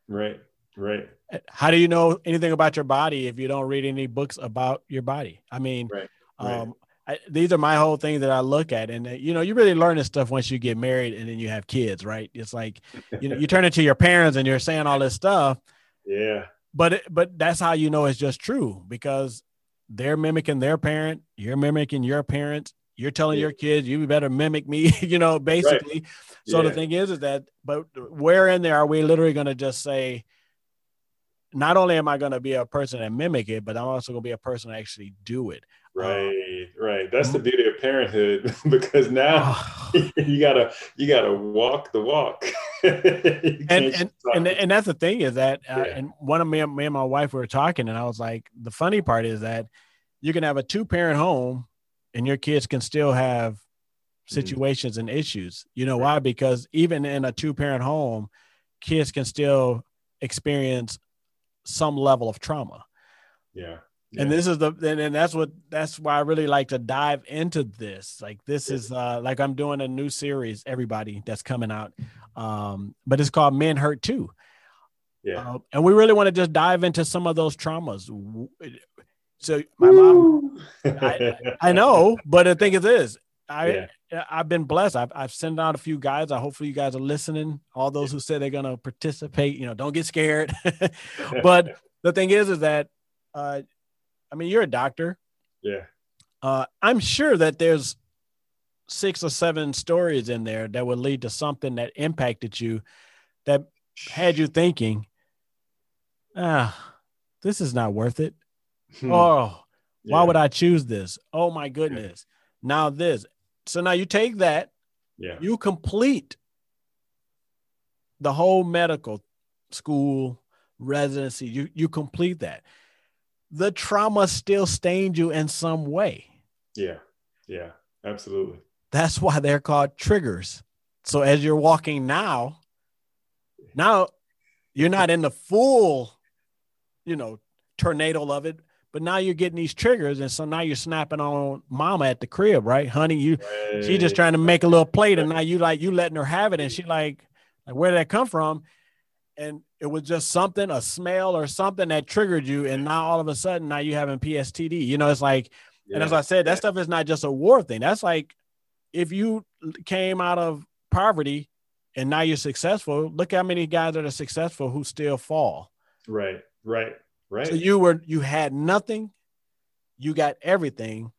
Right, right. How do you know anything about your body if you don't read any books about your body? I mean, right, right. Um, I, these are my whole things that I look at, and uh, you know, you really learn this stuff once you get married and then you have kids, right? It's like you know, you turn into your parents and you're saying all this stuff. Yeah. But but that's how you know it's just true because they're mimicking their parent, you're mimicking your parents, you're telling yeah. your kids you better mimic me you know basically right. so yeah. the thing is is that but where in there are we literally going to just say not only am i going to be a person that mimic it but i'm also going to be a person that actually do it right um, right that's the beauty of parenthood because now you gotta you gotta walk the walk and and, and, and that's the thing is that uh, yeah. and one of me, me and my wife we were talking and i was like the funny part is that you can have a two parent home and your kids can still have mm-hmm. situations and issues. You know why? Because even in a two parent home, kids can still experience some level of trauma. Yeah. yeah. And this is the and, and that's what that's why I really like to dive into this. Like this is uh like I'm doing a new series, everybody that's coming out. Um, but it's called Men Hurt Too. Yeah. Uh, and we really want to just dive into some of those traumas. So my mom, I, I, know, but the thing is this, I yeah. I've been blessed. I've I've sent out a few guys. I hopefully you guys are listening. All those who say they're gonna participate, you know, don't get scared. but the thing is, is that, uh, I mean, you're a doctor. Yeah. Uh, I'm sure that there's six or seven stories in there that would lead to something that impacted you, that had you thinking, ah, this is not worth it. Hmm. Oh, yeah. why would I choose this? Oh my goodness. Yeah. Now this. So now you take that, yeah. you complete the whole medical school residency. You you complete that. The trauma still stained you in some way. Yeah. Yeah. Absolutely. That's why they're called triggers. So as you're walking now, now you're not in the full, you know, tornado of it, but now you're getting these triggers, and so now you're snapping on mama at the crib, right, honey? You, right. she just trying to make a little plate, and now you like you letting her have it, and she like, like where did that come from? And it was just something, a smell or something that triggered you, and now all of a sudden now you having PSTD. You know, it's like, yeah. and as I said, that stuff is not just a war thing. That's like if you came out of poverty and now you're successful. Look how many guys that are successful who still fall. Right, right. Right. So you were you had nothing, you got everything.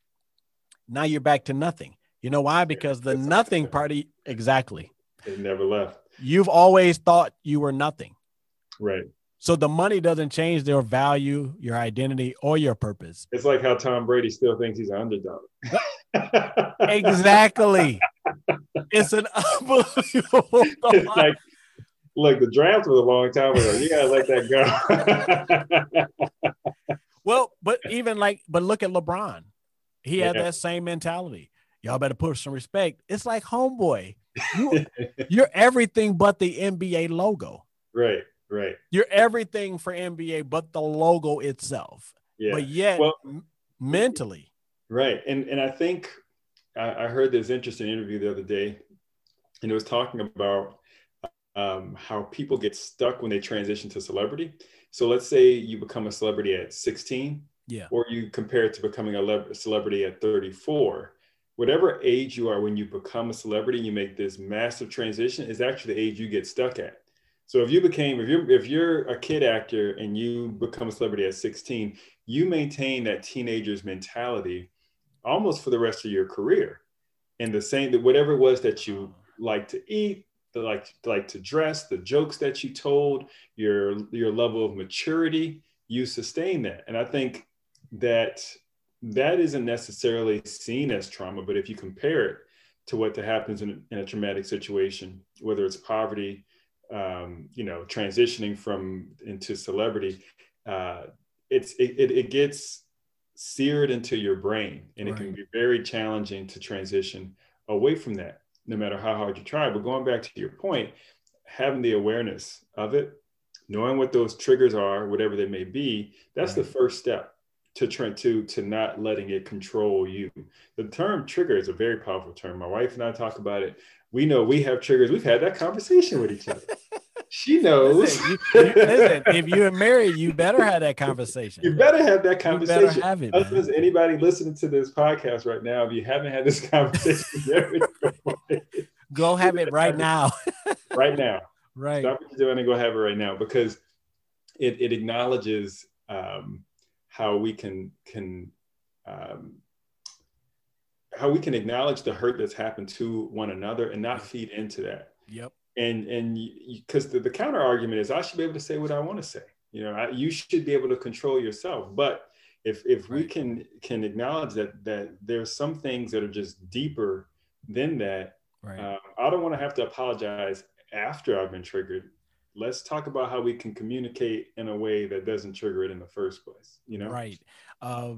Now you're back to nothing. You know why? Because the nothing party exactly. It never left. You've always thought you were nothing. Right. So the money doesn't change their value, your identity, or your purpose. It's like how Tom Brady still thinks he's an underdog. exactly. it's an unbelievable. It's like Look, the draft was a long time ago. You gotta let that go. well, but even like, but look at LeBron. He yeah. had that same mentality. Y'all better put some respect. It's like homeboy. You, you're everything but the NBA logo. Right, right. You're everything for NBA but the logo itself. Yeah. But yet, well, mentally. Right, and and I think I, I heard this interesting interview the other day, and it was talking about um, how people get stuck when they transition to celebrity. So let's say you become a celebrity at 16, yeah, or you compare it to becoming a le- celebrity at 34. Whatever age you are when you become a celebrity, you make this massive transition is actually the age you get stuck at. So if you became, if you're if you're a kid actor and you become a celebrity at 16, you maintain that teenager's mentality almost for the rest of your career. And the same that whatever it was that you like to eat, the like like to dress, the jokes that you told, your your level of maturity, you sustain that. And I think that that isn't necessarily seen as trauma, but if you compare it to what happens in, in a traumatic situation, whether it's poverty, um, you know, transitioning from into celebrity, uh, it's it, it, it, gets seared into your brain, and right. it can be very challenging to transition away from that, no matter how hard you try. But going back to your point, having the awareness of it, knowing what those triggers are, whatever they may be, that's right. the first step to try to to not letting it control you. The term trigger is a very powerful term. My wife and I talk about it. We know we have triggers. We've had that conversation with each other. She knows. Listen, you, you, listen, if you're married, you better have that conversation. You better have that conversation. Have it, Husbands, anybody listening to this podcast right now, if you haven't had this conversation, go have it right now. right now. Right. Stop what you're doing and go have it right now because it, it acknowledges um, how we can can um, how we can acknowledge the hurt that's happened to one another and not feed into that. Yep. And and because the, the counter argument is I should be able to say what I want to say. You know, I, you should be able to control yourself. But if if right. we can can acknowledge that that there's some things that are just deeper than that, right. uh, I don't want to have to apologize after I've been triggered let's talk about how we can communicate in a way that doesn't trigger it in the first place you know right uh,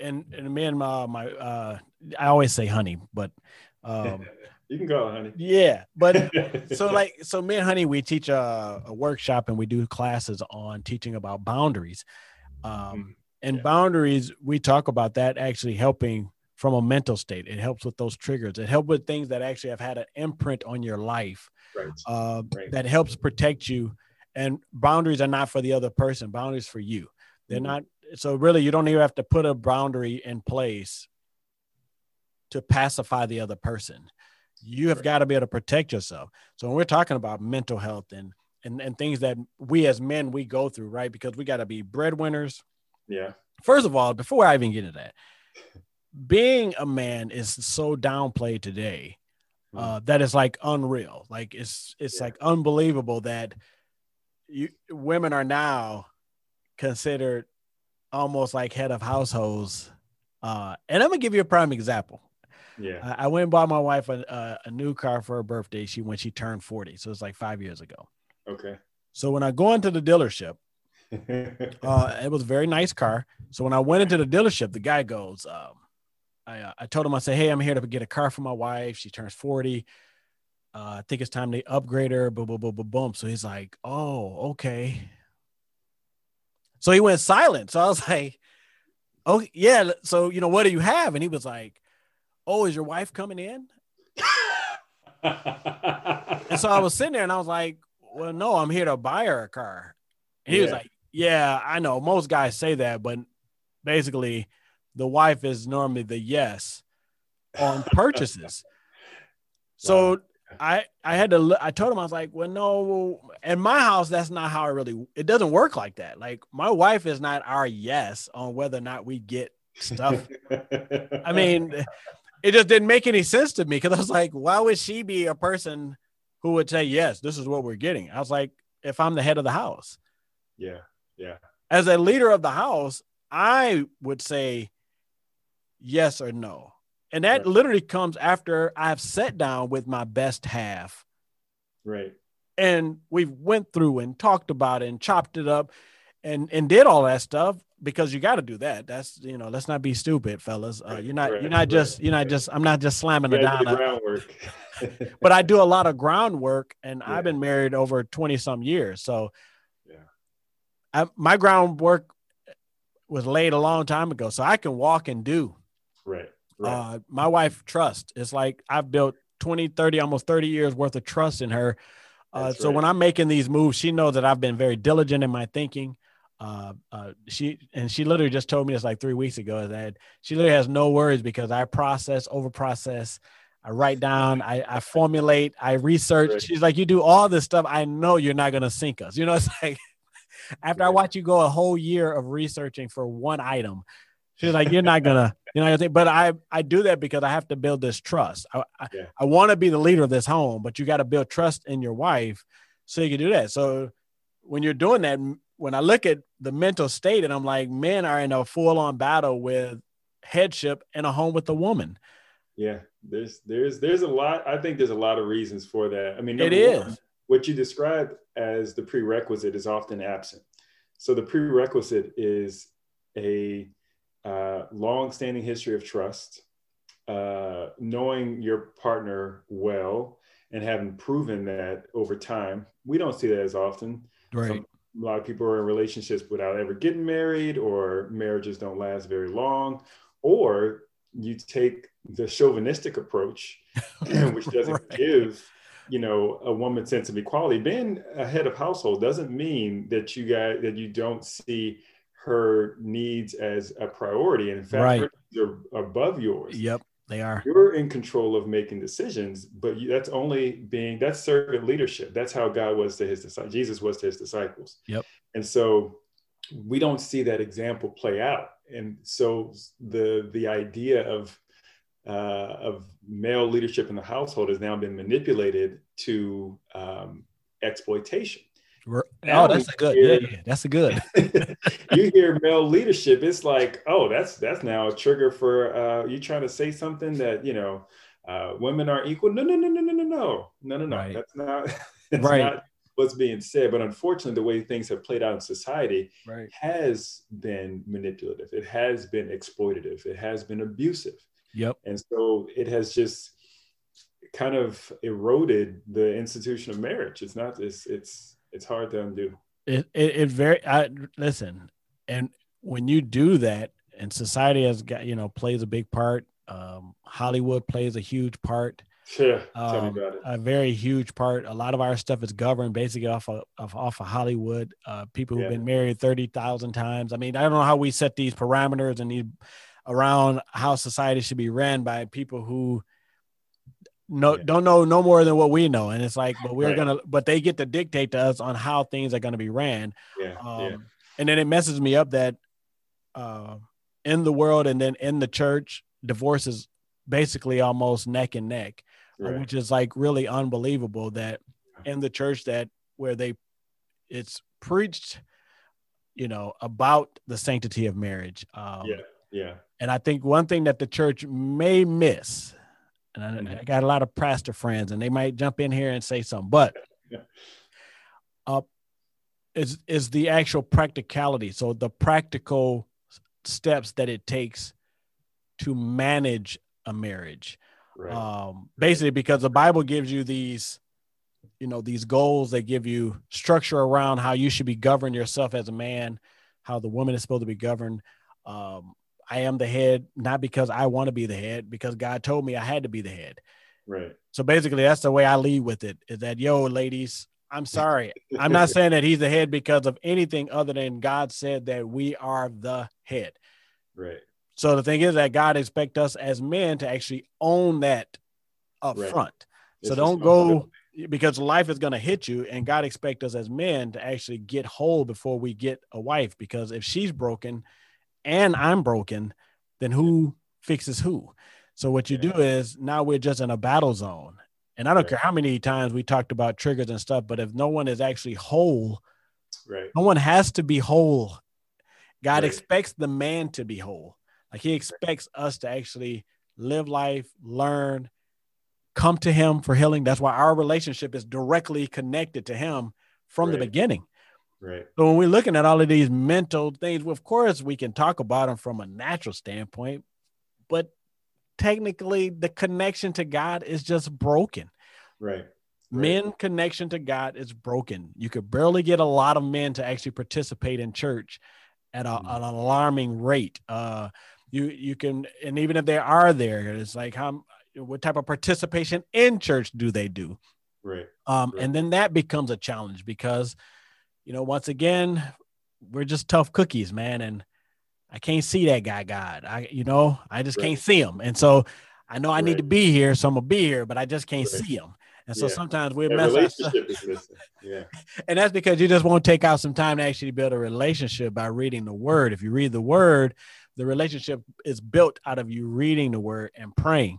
and and me and my, my uh, i always say honey but um, you can go honey yeah but so like so me and honey we teach a, a, workshop and we do classes on teaching about boundaries um, mm-hmm. and yeah. boundaries we talk about that actually helping from a mental state it helps with those triggers it helps with things that actually have had an imprint on your life right. Uh, right. that helps protect you. And boundaries are not for the other person, boundaries for you. They're mm-hmm. not. So really, you don't even have to put a boundary in place to pacify the other person. You have right. got to be able to protect yourself. So when we're talking about mental health and and, and things that we as men we go through, right? Because we got to be breadwinners. Yeah. First of all, before I even get into that, being a man is so downplayed today Hmm. uh, that is like unreal. Like it's it's yeah. like unbelievable that you women are now considered almost like head of households. Uh, and I'm gonna give you a prime example. Yeah, I, I went and bought my wife a, a, a new car for her birthday. She when she turned 40, so it's like five years ago. Okay. So when I go into the dealership, uh, it was a very nice car. So when I went into the dealership, the guy goes, um, I, uh, I told him, I said, Hey, I'm here to get a car for my wife. She turns 40. Uh, I think it's time to upgrade her. Boom, boom, boom, boom, boom. So he's like, Oh, okay. So he went silent. So I was like, Oh, yeah. So, you know, what do you have? And he was like, Oh, is your wife coming in? and so I was sitting there and I was like, Well, no, I'm here to buy her a car. And he yeah. was like, Yeah, I know. Most guys say that, but basically, the wife is normally the yes on purchases. so wow. I I had to I told him I was like, well, no, in my house that's not how it really it doesn't work like that. Like my wife is not our yes on whether or not we get stuff. I mean, it just didn't make any sense to me because I was like, why would she be a person who would say yes, this is what we're getting? I was like, if I'm the head of the house. Yeah. Yeah. As a leader of the house, I would say yes or no. And that right. literally comes after I've sat down with my best half. Right. And we've went through and talked about it and chopped it up and and did all that stuff because you got to do that. That's you know, let's not be stupid, fellas. Uh, you're not right. you're not just you're not just I'm not just slamming it down. but I do a lot of groundwork, and yeah. I've been married over twenty some years. So, yeah, I, my groundwork was laid a long time ago, so I can walk and do. Right. right. Uh, my wife trust. It's like I've built 20, 30, almost 30 years worth of trust in her. Uh, so right. when I'm making these moves, she knows that I've been very diligent in my thinking. Uh, uh, she and she literally just told me this like three weeks ago that she literally has no worries because I process, over process. I write down, I, I formulate, I research. Right. She's like, you do all this stuff. I know you're not gonna sink us. You know, it's like after I watch you go a whole year of researching for one item, she's like, you're not gonna, you know, think. But I I do that because I have to build this trust. I I, Yeah. I want to be the leader of this home, but you got to build trust in your wife so you can do that. So when you're doing that, when I look at the mental state and I'm like, men are in a full on battle with headship in a home with a woman. Yeah, there's there's there's a lot. I think there's a lot of reasons for that. I mean, It number one, is. what you describe as the prerequisite is often absent. So the prerequisite is a uh, long-standing history of trust, uh, knowing your partner well, and having proven that over time. We don't see that as often. Some- a lot of people are in relationships without ever getting married, or marriages don't last very long, or you take the chauvinistic approach, which doesn't Right. give you know a woman sense of equality. Being a head of household doesn't mean that you guys that you don't see her needs as a priority. And in fact, Right. her needs are above yours Yep, they are. you're in control of making decisions but you, that's only being that's servant leadership that's how god was to his disciples jesus was to his disciples Yep. and so we don't see that example play out and so the the idea of uh, of male leadership in the household has now been manipulated to um, exploitation Oh, that's a good. hear- Yeah, yeah, that's a good. you hear male leadership, it's like, oh, that's that's now a trigger for uh, you trying to say something that you know uh, women are equal. No, no, no, no, no, no, no, no, no, no. Right. That's not that's Right. not what's being said. But unfortunately, the way things have played out in society Right. has been manipulative. It has been exploitative. It has been abusive, Yep. and so it has just kind of eroded the institution of marriage. It's not. It's it's it's hard to undo. It, it, it very I listen, and when you do that, and society has got you know plays a big part. Um, Hollywood plays a huge part, Yeah, tell Um, me about it. a very huge part. A lot of our stuff is governed basically off of, of off of Hollywood. Uh, people who've Yeah. been married thirty thousand times. I mean, I don't know how we set these parameters and these around how society should be ran by people who no Yeah. don't know no more than what we know. And it's like, but we're Right. gonna, but they get to dictate to us on how things are gonna be ran. Yeah, Um, yeah. And then it messes me up that uh, in the world and then in the church, divorce is basically almost neck and neck, uh, Right. which is like really unbelievable that in the church that where they it's preached, you know, about the sanctity of marriage. Um, yeah, yeah, and I think one thing that the church may miss, and I, Mhm. I got a lot of pastor friends, and they might jump in here and say something, but Yeah. uh, is is the actual practicality. So the practical steps that it takes to manage a marriage. right. Um, basically, because the Bible gives you these, you know, these goals. They give you structure around how you should be govern yourself as a man, how the woman is supposed to be governed. Um, I am the head, not because I want to be the head, because God told me I had to be the head. right. So basically, that's the way I lead with it. Is that yo, ladies? I'm sorry. I'm not saying that he's the head because of anything other than God said that we are the head. right. So the thing is that God expects us as men to actually own that up Right. front. So It's don't go because life is going to hit you, and God expects us as men to actually get whole before we get a wife. Because if she's broken and I'm broken, then who fixes who? So what you do is now we're just in a battle zone. And I don't Right. care how many times we talked about triggers and stuff, but if no one is actually whole, Right. no one has to be whole. God Right. expects the man to be whole. Like he expects us to actually live life, learn, come to him for healing. That's why our relationship is directly connected to him from the beginning. Right. So when we're looking at all of these mental things, well, of course we can talk about them from a natural standpoint, but technically the connection to God is just broken. Right. Men connection to God is broken. You could barely get a lot of men to actually participate in church at a, Mhm. an alarming rate. Uh, you you can, and even if they are there, it's like how what type of participation in church do they do? Right. Um, Right. and then that becomes a challenge because, you know, once again, we're just tough cookies, man, and I can't see that guy, God. I, you know, I just Right. can't see him, and so I know I Right. need to be here, so I'm gonna be here, but I just can't Right. see him. And so Yeah. sometimes we mess relationship. Yeah. and that's because you just won't take out some time to actually build a relationship by reading the word. If you read the word, the relationship is built out of you reading the word and praying.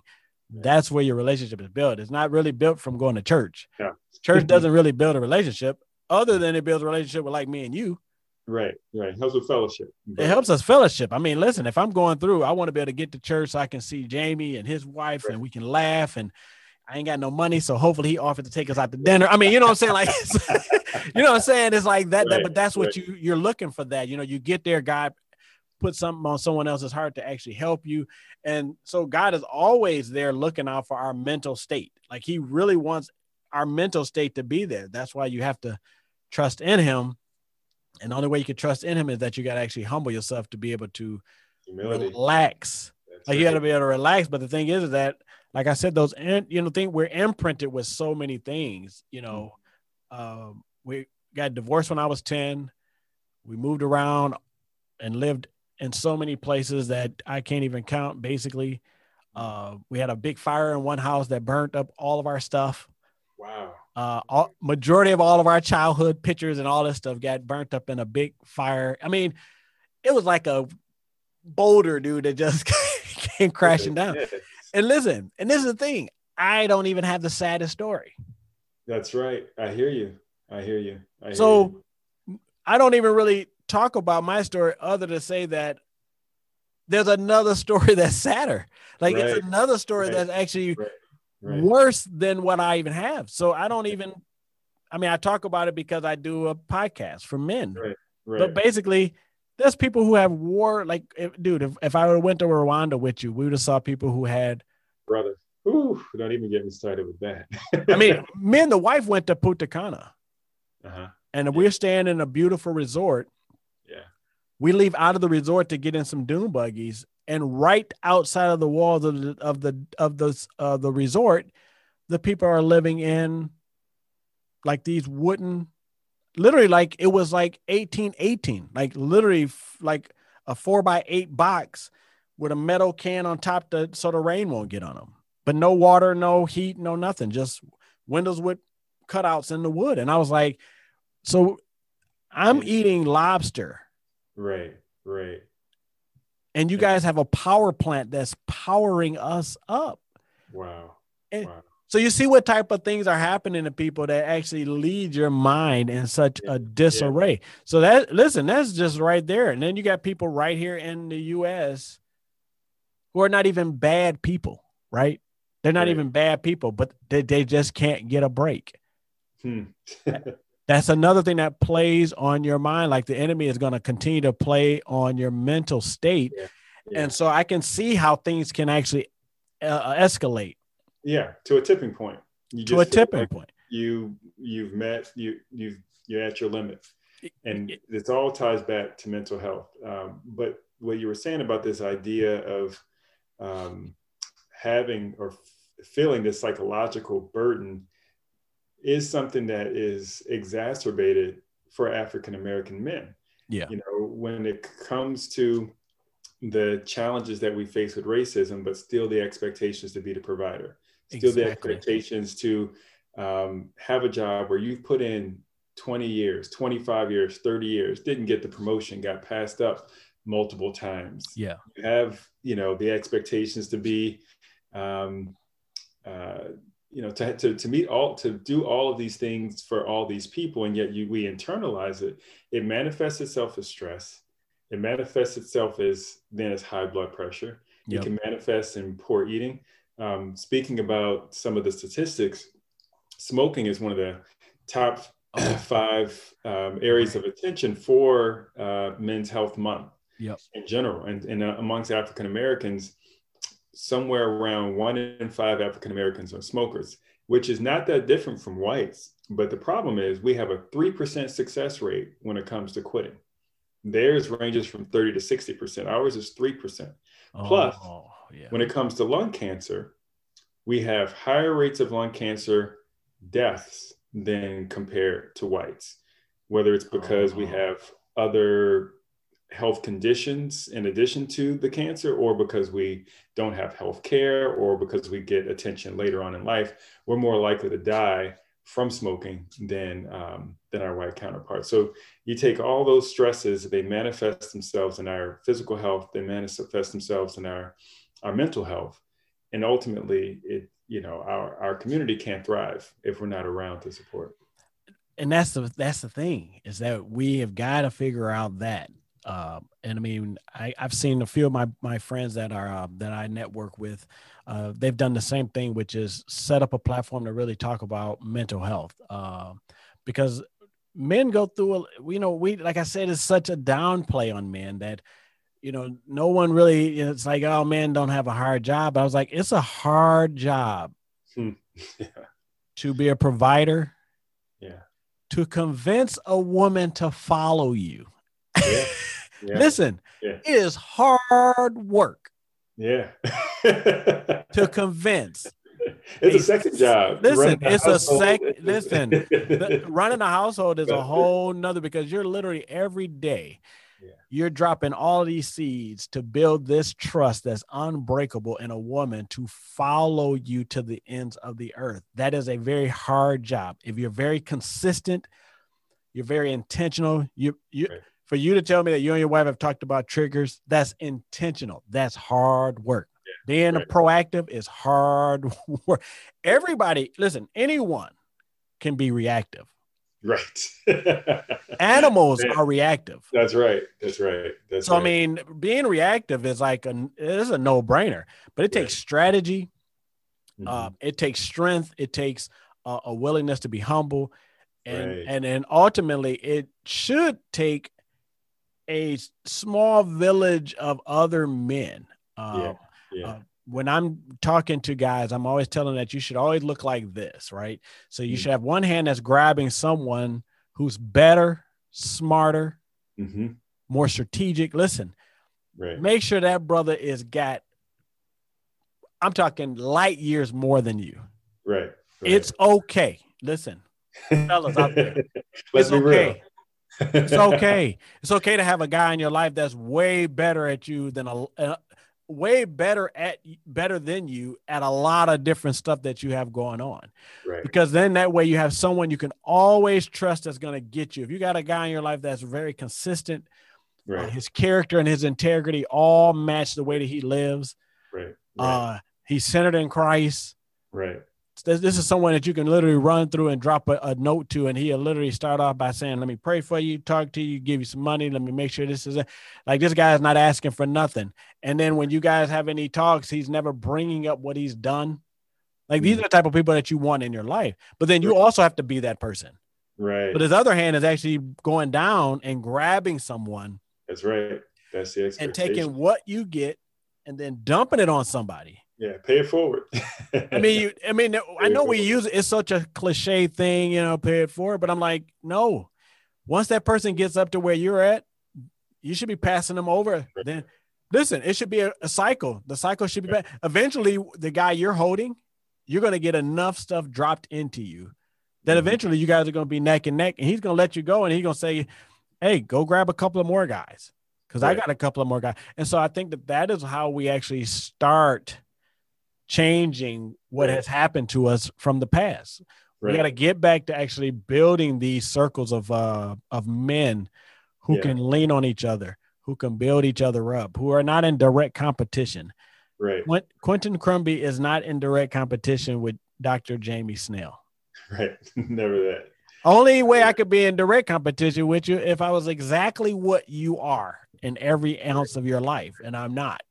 Yeah. That's where your relationship is built. It's not really built from going to church. Yeah. Church doesn't really build a relationship, other than it builds a relationship with like me and you. Right. Right. Helps with fellowship. It helps us fellowship. I mean, listen, if I'm going through, I want to be able to get to church so I can see Jamey and his wife Right. and we can laugh and I ain't got no money, so hopefully he offered to take us out to dinner. I mean, you know what I'm saying? Like, you know what I'm saying? It's like that, that but that's what right. you you're looking for. That you know, you get there, God put something on someone else's heart to actually help you, and so God is always there looking out for our mental state. Like He really wants our mental state to be there. That's why you have to trust in Him, and the only way you can trust in Him is that you got to actually humble yourself to be able to Humility. relax That's like you got to be able to relax. But the thing is, is that, like I said, those in, you know, thing we're imprinted with so many things. You know, um, we got divorced when I was ten. We moved around and lived in so many places that I can't even count. Basically, uh, we had a big fire in one house that burnt up all of our stuff. Wow. Uh, all, majority of all of our childhood pictures and all this stuff got burnt up in a big fire. I mean, it was like a boulder, dude, that just came crashing down. Yes. And listen, and this is the thing, I don't even have the saddest story. That's right. I hear you. I hear you. I hear So you. I don't even really talk about my story other to say that there's another story that's sadder. Like Right. it's another story Right. that's actually Right. Right. worse than what I even have. So I don't even I mean I talk about it because I do a podcast for men. Right. But basically, there's people who have war. Like, if, dude, if, if I would have went to Rwanda with you, we would have saw people who had. Brother. Ooh, don't even get me started with that. I mean, me and the wife went to Punta Cana, uh-huh. and we're staying in a beautiful resort. We leave out of the resort to get in some dune buggies, and right outside of the walls of the of the of the uh, the resort, the people are living in like these wooden, literally like it was like eighteen eighteen, like literally f- like a four by eight box with a metal can on top to so the rain won't get on them. But no water, no heat, no nothing, just windows with cutouts in the wood. And I was like, so I'm eating lobster Right. Right. and you Yeah. guys have a power plant that's powering us up. Wow. And- wow. So you see what type of things are happening to people that actually lead your mind in such a disarray. So that listen, that's just right there. And then you got people right here in the US who are not even bad people, right? They're not Right. even bad people, but they, they just can't get a break. Hmm. That's another thing that plays on your mind. Like the enemy is going to continue to play on your mental state. Yeah. And so I can see how things can actually uh, escalate yeah, to a tipping point. You to a tipping like point. You you've met you you've you're at your limit, and this all ties back to mental health. Um, but what you were saying about this idea of um, having or f- feeling this psychological burden is something that is exacerbated for African American men. Yeah. You know, when it comes to the challenges that we face with racism, but still the expectations to be the provider, still the expectations to um, have a job where you've put in 20 years, 25 years, 30 years, didn't get the promotion, got passed up multiple times Yeah. you have you know the expectations to be um, uh, you know to, to, to meet all to do all of these things for all these people and yet you we internalize it it manifests itself as stress it manifests itself as then as high blood pressure Yep. it can manifest in poor eating um, speaking about some of the statistics smoking is one of the top Oh. five um, areas of attention for uh, men's health month Yep. in general and, and uh, amongst african americans somewhere around one in five african americans are smokers which is not that different from whites but the problem is we have a 3% success rate when it comes to quitting theirs ranges from 30 to 60% ours is 3% Plus, Oh, yeah. when it comes to lung cancer, we have higher rates of lung cancer deaths than compared to whites, whether it's because we Oh. have other health conditions in addition to the cancer or because we don't have health care or because we get attention later on in life we're more likely to die from smoking than um, than our white counterparts. So you take all those stresses they manifest themselves in our physical health they manifest themselves in our our mental health and ultimately it you know our our community can't thrive if we're not around to support. And that's the that's the thing is that we have got to figure out that uh, and I mean, I, have seen a few of my my friends that are uh, that I network with. Uh, they've done the same thing, which is set up a platform to really talk about mental health, uh, because men go through. A, you know, we like I said, it's such a downplay on men that you know no one really. It's like, oh, men don't have a hard job. I was like, it's a hard job hmm. yeah. to be a provider. Yeah. To convince a woman to follow you. Yeah. Yeah. Listen, yeah. it is hard work. Yeah. to convince. It's a, a second job. Listen, it's a second. Listen, the, running a household is a whole nother because you're literally every day yeah. you're dropping all these seeds to build this trust that's unbreakable in a woman to follow you to the ends of the earth. That is a very hard job. If you're very consistent, you're very intentional. You you. Right for you to tell me that you and your wife have talked about triggers, that's intentional. That's hard work. Yeah, Being right. proactive is hard work. Everybody, listen, anyone can be reactive. Right. Animals are reactive. That's right. That's right. That's so right. I mean, being reactive is like a is a no brainer, but it takes strategy. Mm-hmm. Uh, it takes strength. It takes uh, a willingness to be humble, and right. and then ultimately it should take a small village of other men. Uh, yeah, yeah. Uh, when I'm talking to guys, I'm always telling that you should always look like this, right? So you mm-hmm. should have one hand that's grabbing someone who's better, smarter, mm-hmm. more strategic. Listen, right. make sure that brother is got. I'm talking light years more than you. Right. right. It's okay. Listen, fellas out there. Let's it's okay. Real it's okay. It's okay to have a guy in your life that's way better at you than a, a, way better at better than you at a lot of different stuff that you have going on. Right. Because then that way you have someone you can always trust that's going to get you. If you got a guy in your life that's very consistent, uh, right. uh, his character and his integrity all match the way that he lives. Right. right. Uh, he's centered in Christ. Right this, is someone that you can literally run through and drop a, a, note to, and he'll literally start off by saying, "Let me pray for you, talk to you, give you some money. Let me make sure this is a, like this guy is not asking for nothing." And then when you guys have any talks, he's never bringing up what he's done. Like these mm-hmm. are the type of people that you want in your life. But then you also have to be that person. Right. But his other hand is actually going down and grabbing someone. That's right. That's the And taking what you get and then dumping it on somebody. Yeah, pay it forward. I mean, you, I mean, I know we use it. It's such a cliche thing, you know, pay it forward. But I'm like, no. Once that person gets up to where you're at, you should be passing them over. Then, listen, it should be a, a cycle. The cycle should be back. Eventually, the guy you're holding, you're going to get enough stuff dropped into you that mm-hmm. eventually you guys are going to be neck and neck, and he's going to let you go, and he's going to say, "Hey, go grab a couple of more guys." Because right. I got a couple of more guys, and so I think that that is how we actually start changing what right. has happened to us from the past. Right. We got to get back to actually building these circles of uh of men who yeah. can lean on each other, who can build each other up, who are not in direct competition. Right. Quentin Crumbie is not in direct competition with Dr. Jamey Snell. Right. Never that. Only way I could be in direct competition with you if I was exactly what you are in every ounce of your life, and I'm not.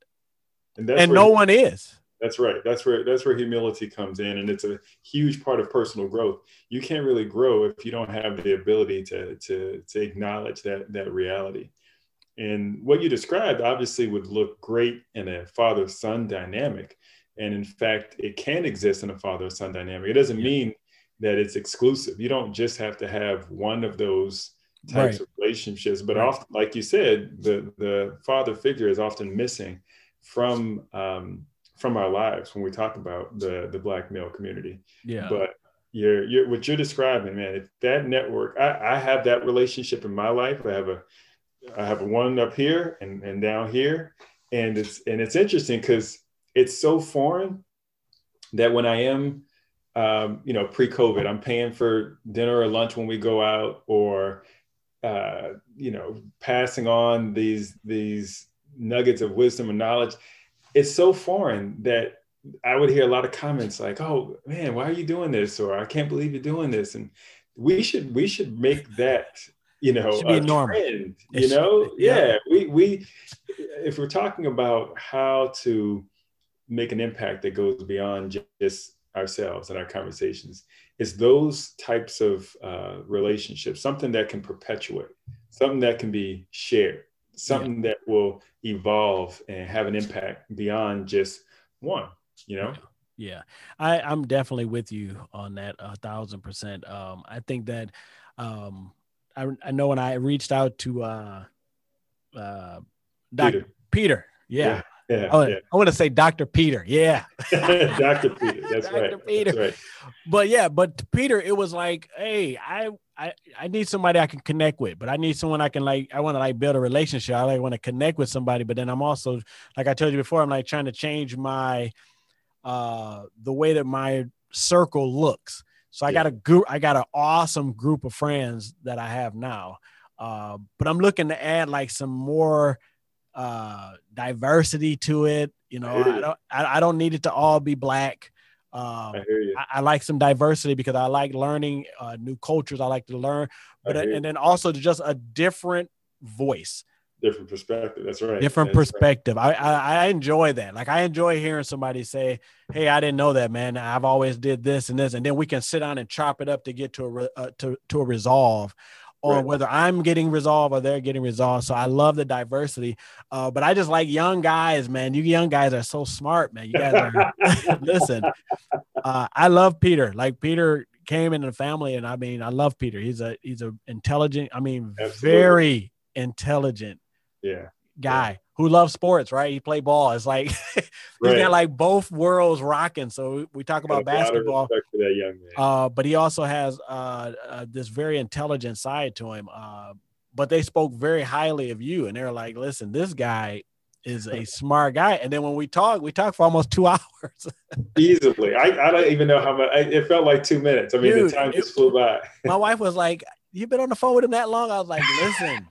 And, and no one is. That's right. That's where that's where humility comes in, and it's a huge part of personal growth. You can't really grow if you don't have the ability to to to acknowledge that that reality. And what you described obviously would look great in a father son dynamic, and in fact, it can exist in a father son dynamic. It doesn't mean that it's exclusive. You don't just have to have one of those types right. of relationships, but right. often, like you said, the the father figure is often missing from um, from our lives when we talk about the the black male community. Yeah. But you're, you're what you're describing, man. If that network, I, I have that relationship in my life. I have a I have one up here and, and down here. And it's and it's interesting because it's so foreign that when I am um, you know, pre-COVID, I'm paying for dinner or lunch when we go out, or uh, you know, passing on these these nuggets of wisdom and knowledge. It's so foreign that I would hear a lot of comments like, "Oh man, why are you doing this?" or "I can't believe you're doing this." And we should we should make that you know a normal. trend. You know, yeah. yeah. We we if we're talking about how to make an impact that goes beyond just ourselves and our conversations is those types of uh, relationships something that can perpetuate something that can be shared something yeah. that will evolve and have an impact beyond just one you know yeah i i'm definitely with you on that a thousand percent um i think that um i, I know when i reached out to uh uh dr peter, peter yeah. yeah yeah, oh, yeah. I want to say Dr. Peter. Yeah. Dr. Peter. That's Dr. right. Peter. That's right. But yeah, but Peter, it was like, hey, I, I I need somebody I can connect with, but I need someone I can like I want to like build a relationship. I like want to connect with somebody, but then I'm also like I told you before, I'm like trying to change my uh the way that my circle looks. So I yeah. got a group, I got an awesome group of friends that I have now. Uh, but I'm looking to add like some more uh, diversity to it. You know, I, I don't I, I, don't need it to all be black. Um, I, I, I, like some diversity because I like learning uh, new cultures. I like to learn, but and then also just a different voice, different perspective. That's right. Different That's perspective. Right. I, I, I enjoy that. Like I enjoy hearing somebody say, "Hey, I didn't know that, man. I've always did this and this," and then we can sit down and chop it up to get to a re, uh, to to a resolve or right. whether I'm getting resolved or they're getting resolved. So I love the diversity. Uh, but I just like young guys, man. You young guys are so smart, man. You guys are listen. Uh, I love Peter. Like Peter came in the family, and I mean, I love Peter. He's a he's a intelligent. I mean, Absolutely. very intelligent. Yeah. Guy. Who loves sports, right? He play ball. It's like he's right. got like both worlds rocking. So we talk about basketball. Uh, but he also has uh, uh, this very intelligent side to him. Uh, but they spoke very highly of you, and they're like, "Listen, this guy is a smart guy." And then when we talk, we talk for almost two hours. Easily, I, I don't even know how much. I, it felt like two minutes. I mean, Dude, the time just flew by. my wife was like, "You've been on the phone with him that long?" I was like, "Listen."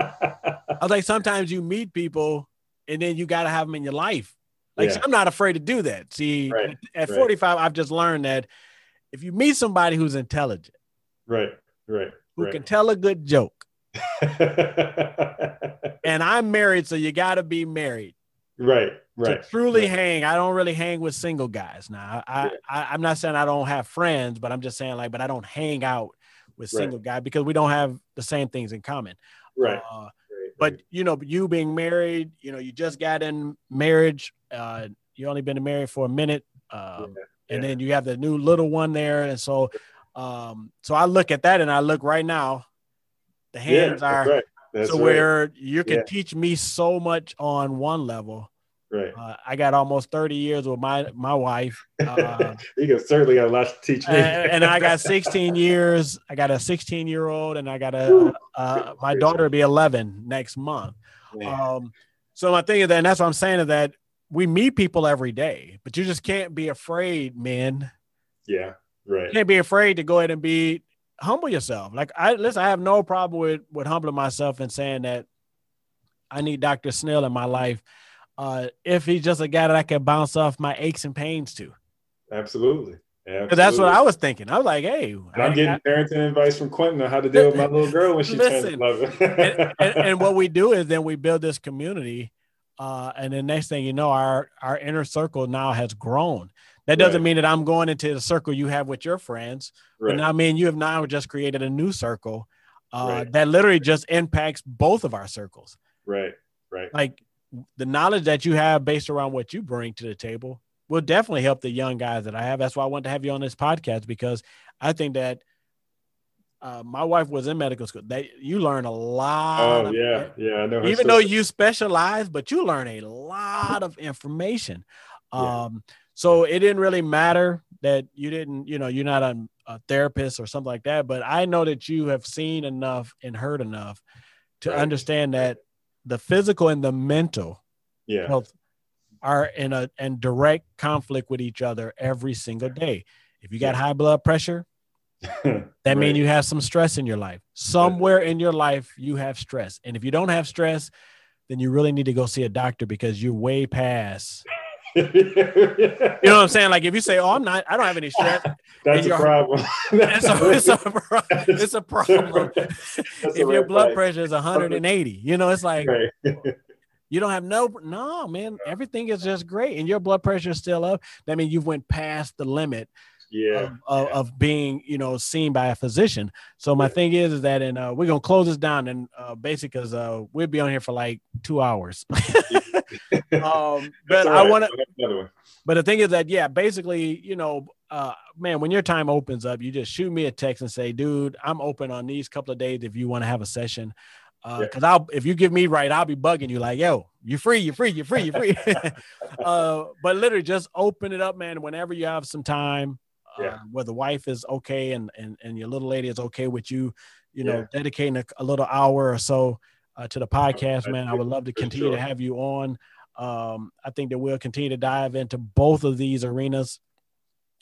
I was like, sometimes you meet people and then you got to have them in your life. Like, yeah. I'm not afraid to do that. See, right. at 45, right. I've just learned that if you meet somebody who's intelligent, right, right, who right. can tell a good joke, and I'm married, so you got to be married. Right, right. To truly hang, I don't really hang with single guys. Now, I, yeah. I, am not saying I don't have friends, but I'm just saying like, but I don't hang out with single right. guys because we don't have the same things in common. Right. Uh, but you know, you being married, you know, you just got in marriage. Uh, you only been married for a minute, um, yeah, yeah. and then you have the new little one there, and so, um, so I look at that and I look right now, the hands yeah, are right. so right. where you can teach me so much on one level, Right. Uh, I got almost 30 years with my my wife. Uh, you can certainly got a lot to teach me. and, and, I got 16 years. I got a 16 year old, and I got a uh, my daughter will be 11 next month. Um, so my thing is that, and that's what I'm saying is that we meet people every day, but you just can't be afraid, man. Yeah, right. You can't be afraid to go ahead and be humble yourself. Like I listen, I have no problem with with humbling myself and saying that I need Dr. Snell in my life uh, if he's just a guy that I can bounce off my aches and pains to. Absolutely. Absolutely. That's what I was thinking. I was like, "Hey, I'm getting I, parenting advice from Quentin on how to deal with my little girl when she listen, turns 11." and, and, and, what we do is then we build this community, uh, and the next thing you know, our our inner circle now has grown. That doesn't right. mean that I'm going into the circle you have with your friends, right. but now me and you have now just created a new circle uh, right. that literally just impacts both of our circles. Right. Right. Like the knowledge that you have based around what you bring to the table will definitely help the young guys that I have. That's why I want to have you on this podcast because I think that uh, my wife was in medical school. They you learn a lot. Oh of, yeah, yeah, I know. Even though you specialize, but you learn a lot of information. Yeah. Um, so it didn't really matter that you didn't, you know, you're not a, a therapist or something like that. But I know that you have seen enough and heard enough to Right. understand that the physical and the mental Yeah. health are in a in direct conflict with each other every single day. If you got high blood pressure, that means you have some stress in your life. Somewhere in your life you have stress. And if you don't have stress, then you really need to go see a doctor because you're way past. You know what I'm saying? Like if you say, "Oh, I'm not I don't have any stress." That's a problem. It's a, it's a, pro- it's a problem. That's if your blood pressure is 180, you know, it's like Right. you don't have no no man everything is just great and your blood pressure is still up that means you've went past the limit Yeah. of, of, yeah. of being you know seen by a physician so my Yeah. thing is is that and uh, we're gonna close this down and uh basically because uh we'll be on here for like two hours um but all i want to I'll have another one. but the thing is that yeah basically you know uh man when your time opens up you just shoot me a text and say dude i'm open on these couple of days if you want to have a session uh Yeah. because i'll if you give me right i'll be bugging you like yo you're free you're free you're free you're free uh but literally just open it up man whenever you have some time Yeah. where the wife is okay and and and your little lady is okay with you you know Yeah. dedicating a, a little hour or so uh, to the podcast man i would love to continue to have you on um, I think that we'll continue to dive into both of these arenas.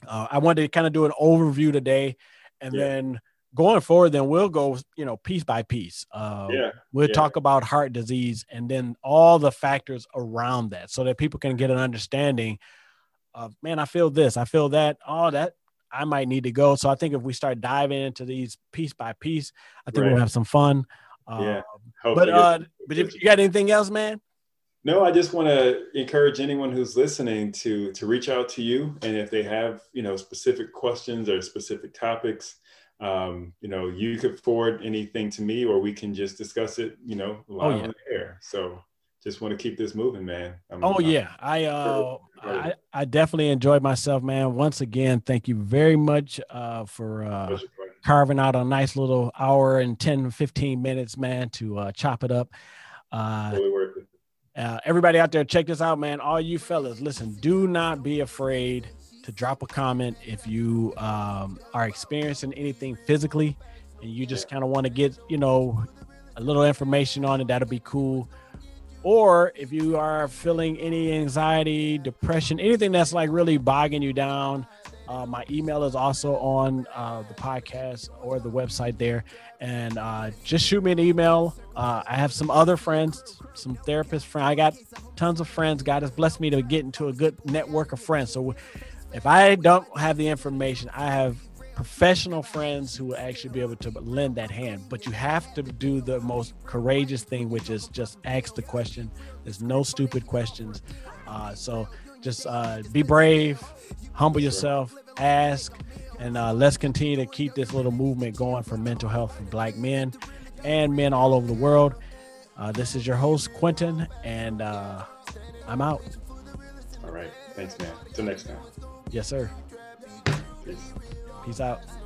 Uh, I wanted to kind of do an overview today, and Yeah. then going forward, then we'll go, you know, piece by piece. Uh, Yeah. We'll yeah. talk about heart disease and then all the factors around that, so that people can get an understanding of, man, I feel this, I feel that, all that. I might need to go. So I think if we start diving into these piece by piece, I think Right. we'll have some fun. Uh, Yeah. But uh, but if you got anything else, man? No, I just want to encourage anyone who's listening to to reach out to you, and if they have you know specific questions or specific topics, um, you know, you could forward anything to me, or we can just discuss it, you know, live yeah. on the air. So, just want to keep this moving, man. I'm- Oh I'm- yeah, I uh, I, I definitely enjoyed myself, man. Once again, thank you very much uh, for uh, carving out a nice little hour and 10, 15 minutes, man, to uh, chop it up. Uh, Totally it. uh, everybody out there, check this out, man. All you fellas, listen, do not be afraid to drop a comment if you um, are experiencing anything physically and you just kind of want to get, you know, a little information on it. That'll be cool. Or if you are feeling any anxiety, depression, anything that's like really bogging you down, uh, my email is also on uh, the podcast or the website there. And uh, just shoot me an email. Uh, I have some other friends, some therapist friends. I got tons of friends. God has blessed me to get into a good network of friends. So if I don't have the information, I have professional friends who will actually be able to lend that hand. But you have to do the most courageous thing, which is just ask the question. There's no stupid questions. Uh, so just uh, be brave, humble yourself, ask, and uh, let's continue to keep this little movement going for mental health for Black men and men all over the world. Uh, this is your host, Quentin, and uh, I'm out. All right. Thanks, man. Till next time. Yes, sir. Peace. Peace out.